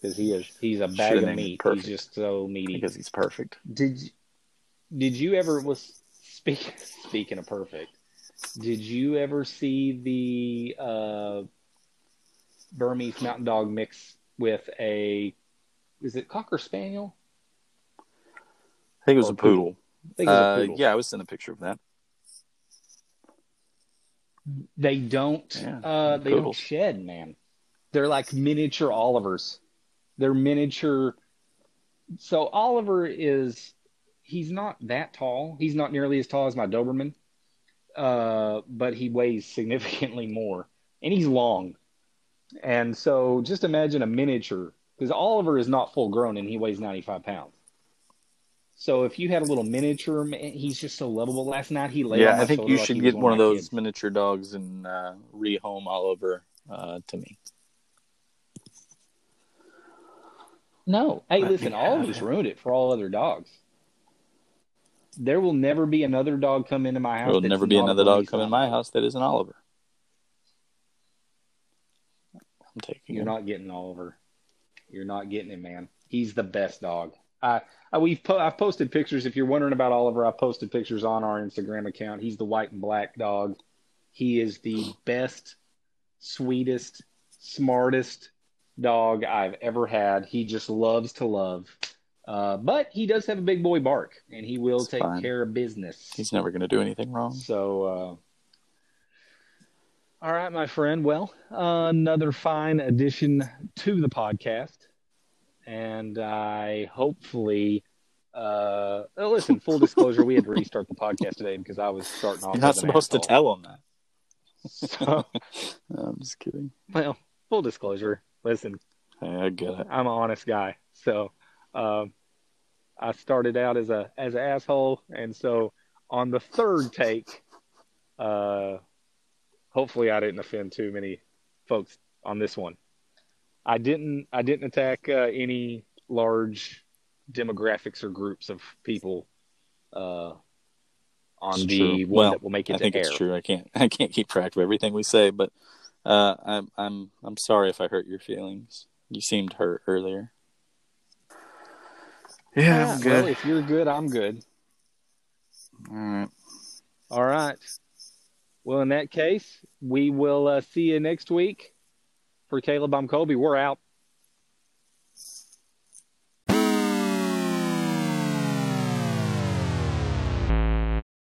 A: Because he is he's a bag
B: Should've
A: of meat. He's just so meaty.
B: Because he's perfect.
A: Did you- did you ever was speak [laughs] speaking of perfect? Did you ever see the uh, Burmese Mountain Dog mix with a is it Cocker Spaniel?
B: I think it was a poodle.
A: poodle. It was a
B: Uh,
A: poodle.
B: yeah, I was sent a picture of that.
A: They don't.
B: Yeah,
A: uh, they don't shed, man. They're like miniature Olivers. They're miniature. So Oliver is. He's not that tall. He's not nearly as tall as my Doberman, uh, but he weighs significantly more, and he's long. And so, just imagine a miniature, because Oliver is not full grown, and he weighs ninety five pounds. So if you had a little miniature, man, he's just so lovable. Last night he laid on
B: Yeah, I think you should get one of those miniature dogs and uh, rehome Oliver uh, to me.
A: No. Hey, listen,
B: me
A: all of
B: have
A: us
B: it.
A: ruined it for all other dogs. There will never be another dog come into my house.
B: There will never be another dog come in my house that isn't Oliver. I'm taking
A: You're
B: him.
A: not getting Oliver. You're not getting him, man. He's the best dog. I, I we've po- I've posted pictures. If you're wondering about Oliver, I posted pictures on our Instagram account. He's the white and black dog. He is the best, sweetest, smartest dog I've ever had. He just loves to love. Uh, but he does have a big boy bark, and he will
B: It's
A: take
B: fine.
A: care of business.
B: He's never going to do anything wrong.
A: So, uh, all right, my friend. Well, another fine addition to the podcast, and I hopefully. Uh, oh, listen, full disclosure, we had to restart the podcast today because I was starting off.
B: You're not supposed to tell him that.
A: So,
B: No, [laughs] I'm just kidding.
A: well, full disclosure. Listen,
B: I get it.
A: I'm an honest guy, so um, I started out as a as an asshole, and so on the third take, uh, hopefully I didn't offend too many folks on this one. I didn't I didn't attack uh, any large demographics or groups of people uh, on
B: It's
A: the
B: true.
A: one
B: Well,
A: that will make it
B: I think
A: air.
B: it's true. I can't. [laughs] I can't keep track of everything we say, but uh, I'm. I'm. I'm sorry if I hurt your feelings. You seemed hurt earlier.
A: Yeah, Well, if you're good, I'm good.
B: All right.
A: All right. Well, in that case, we will uh, see you next week. For Caleb, I'm Kolby. We're out.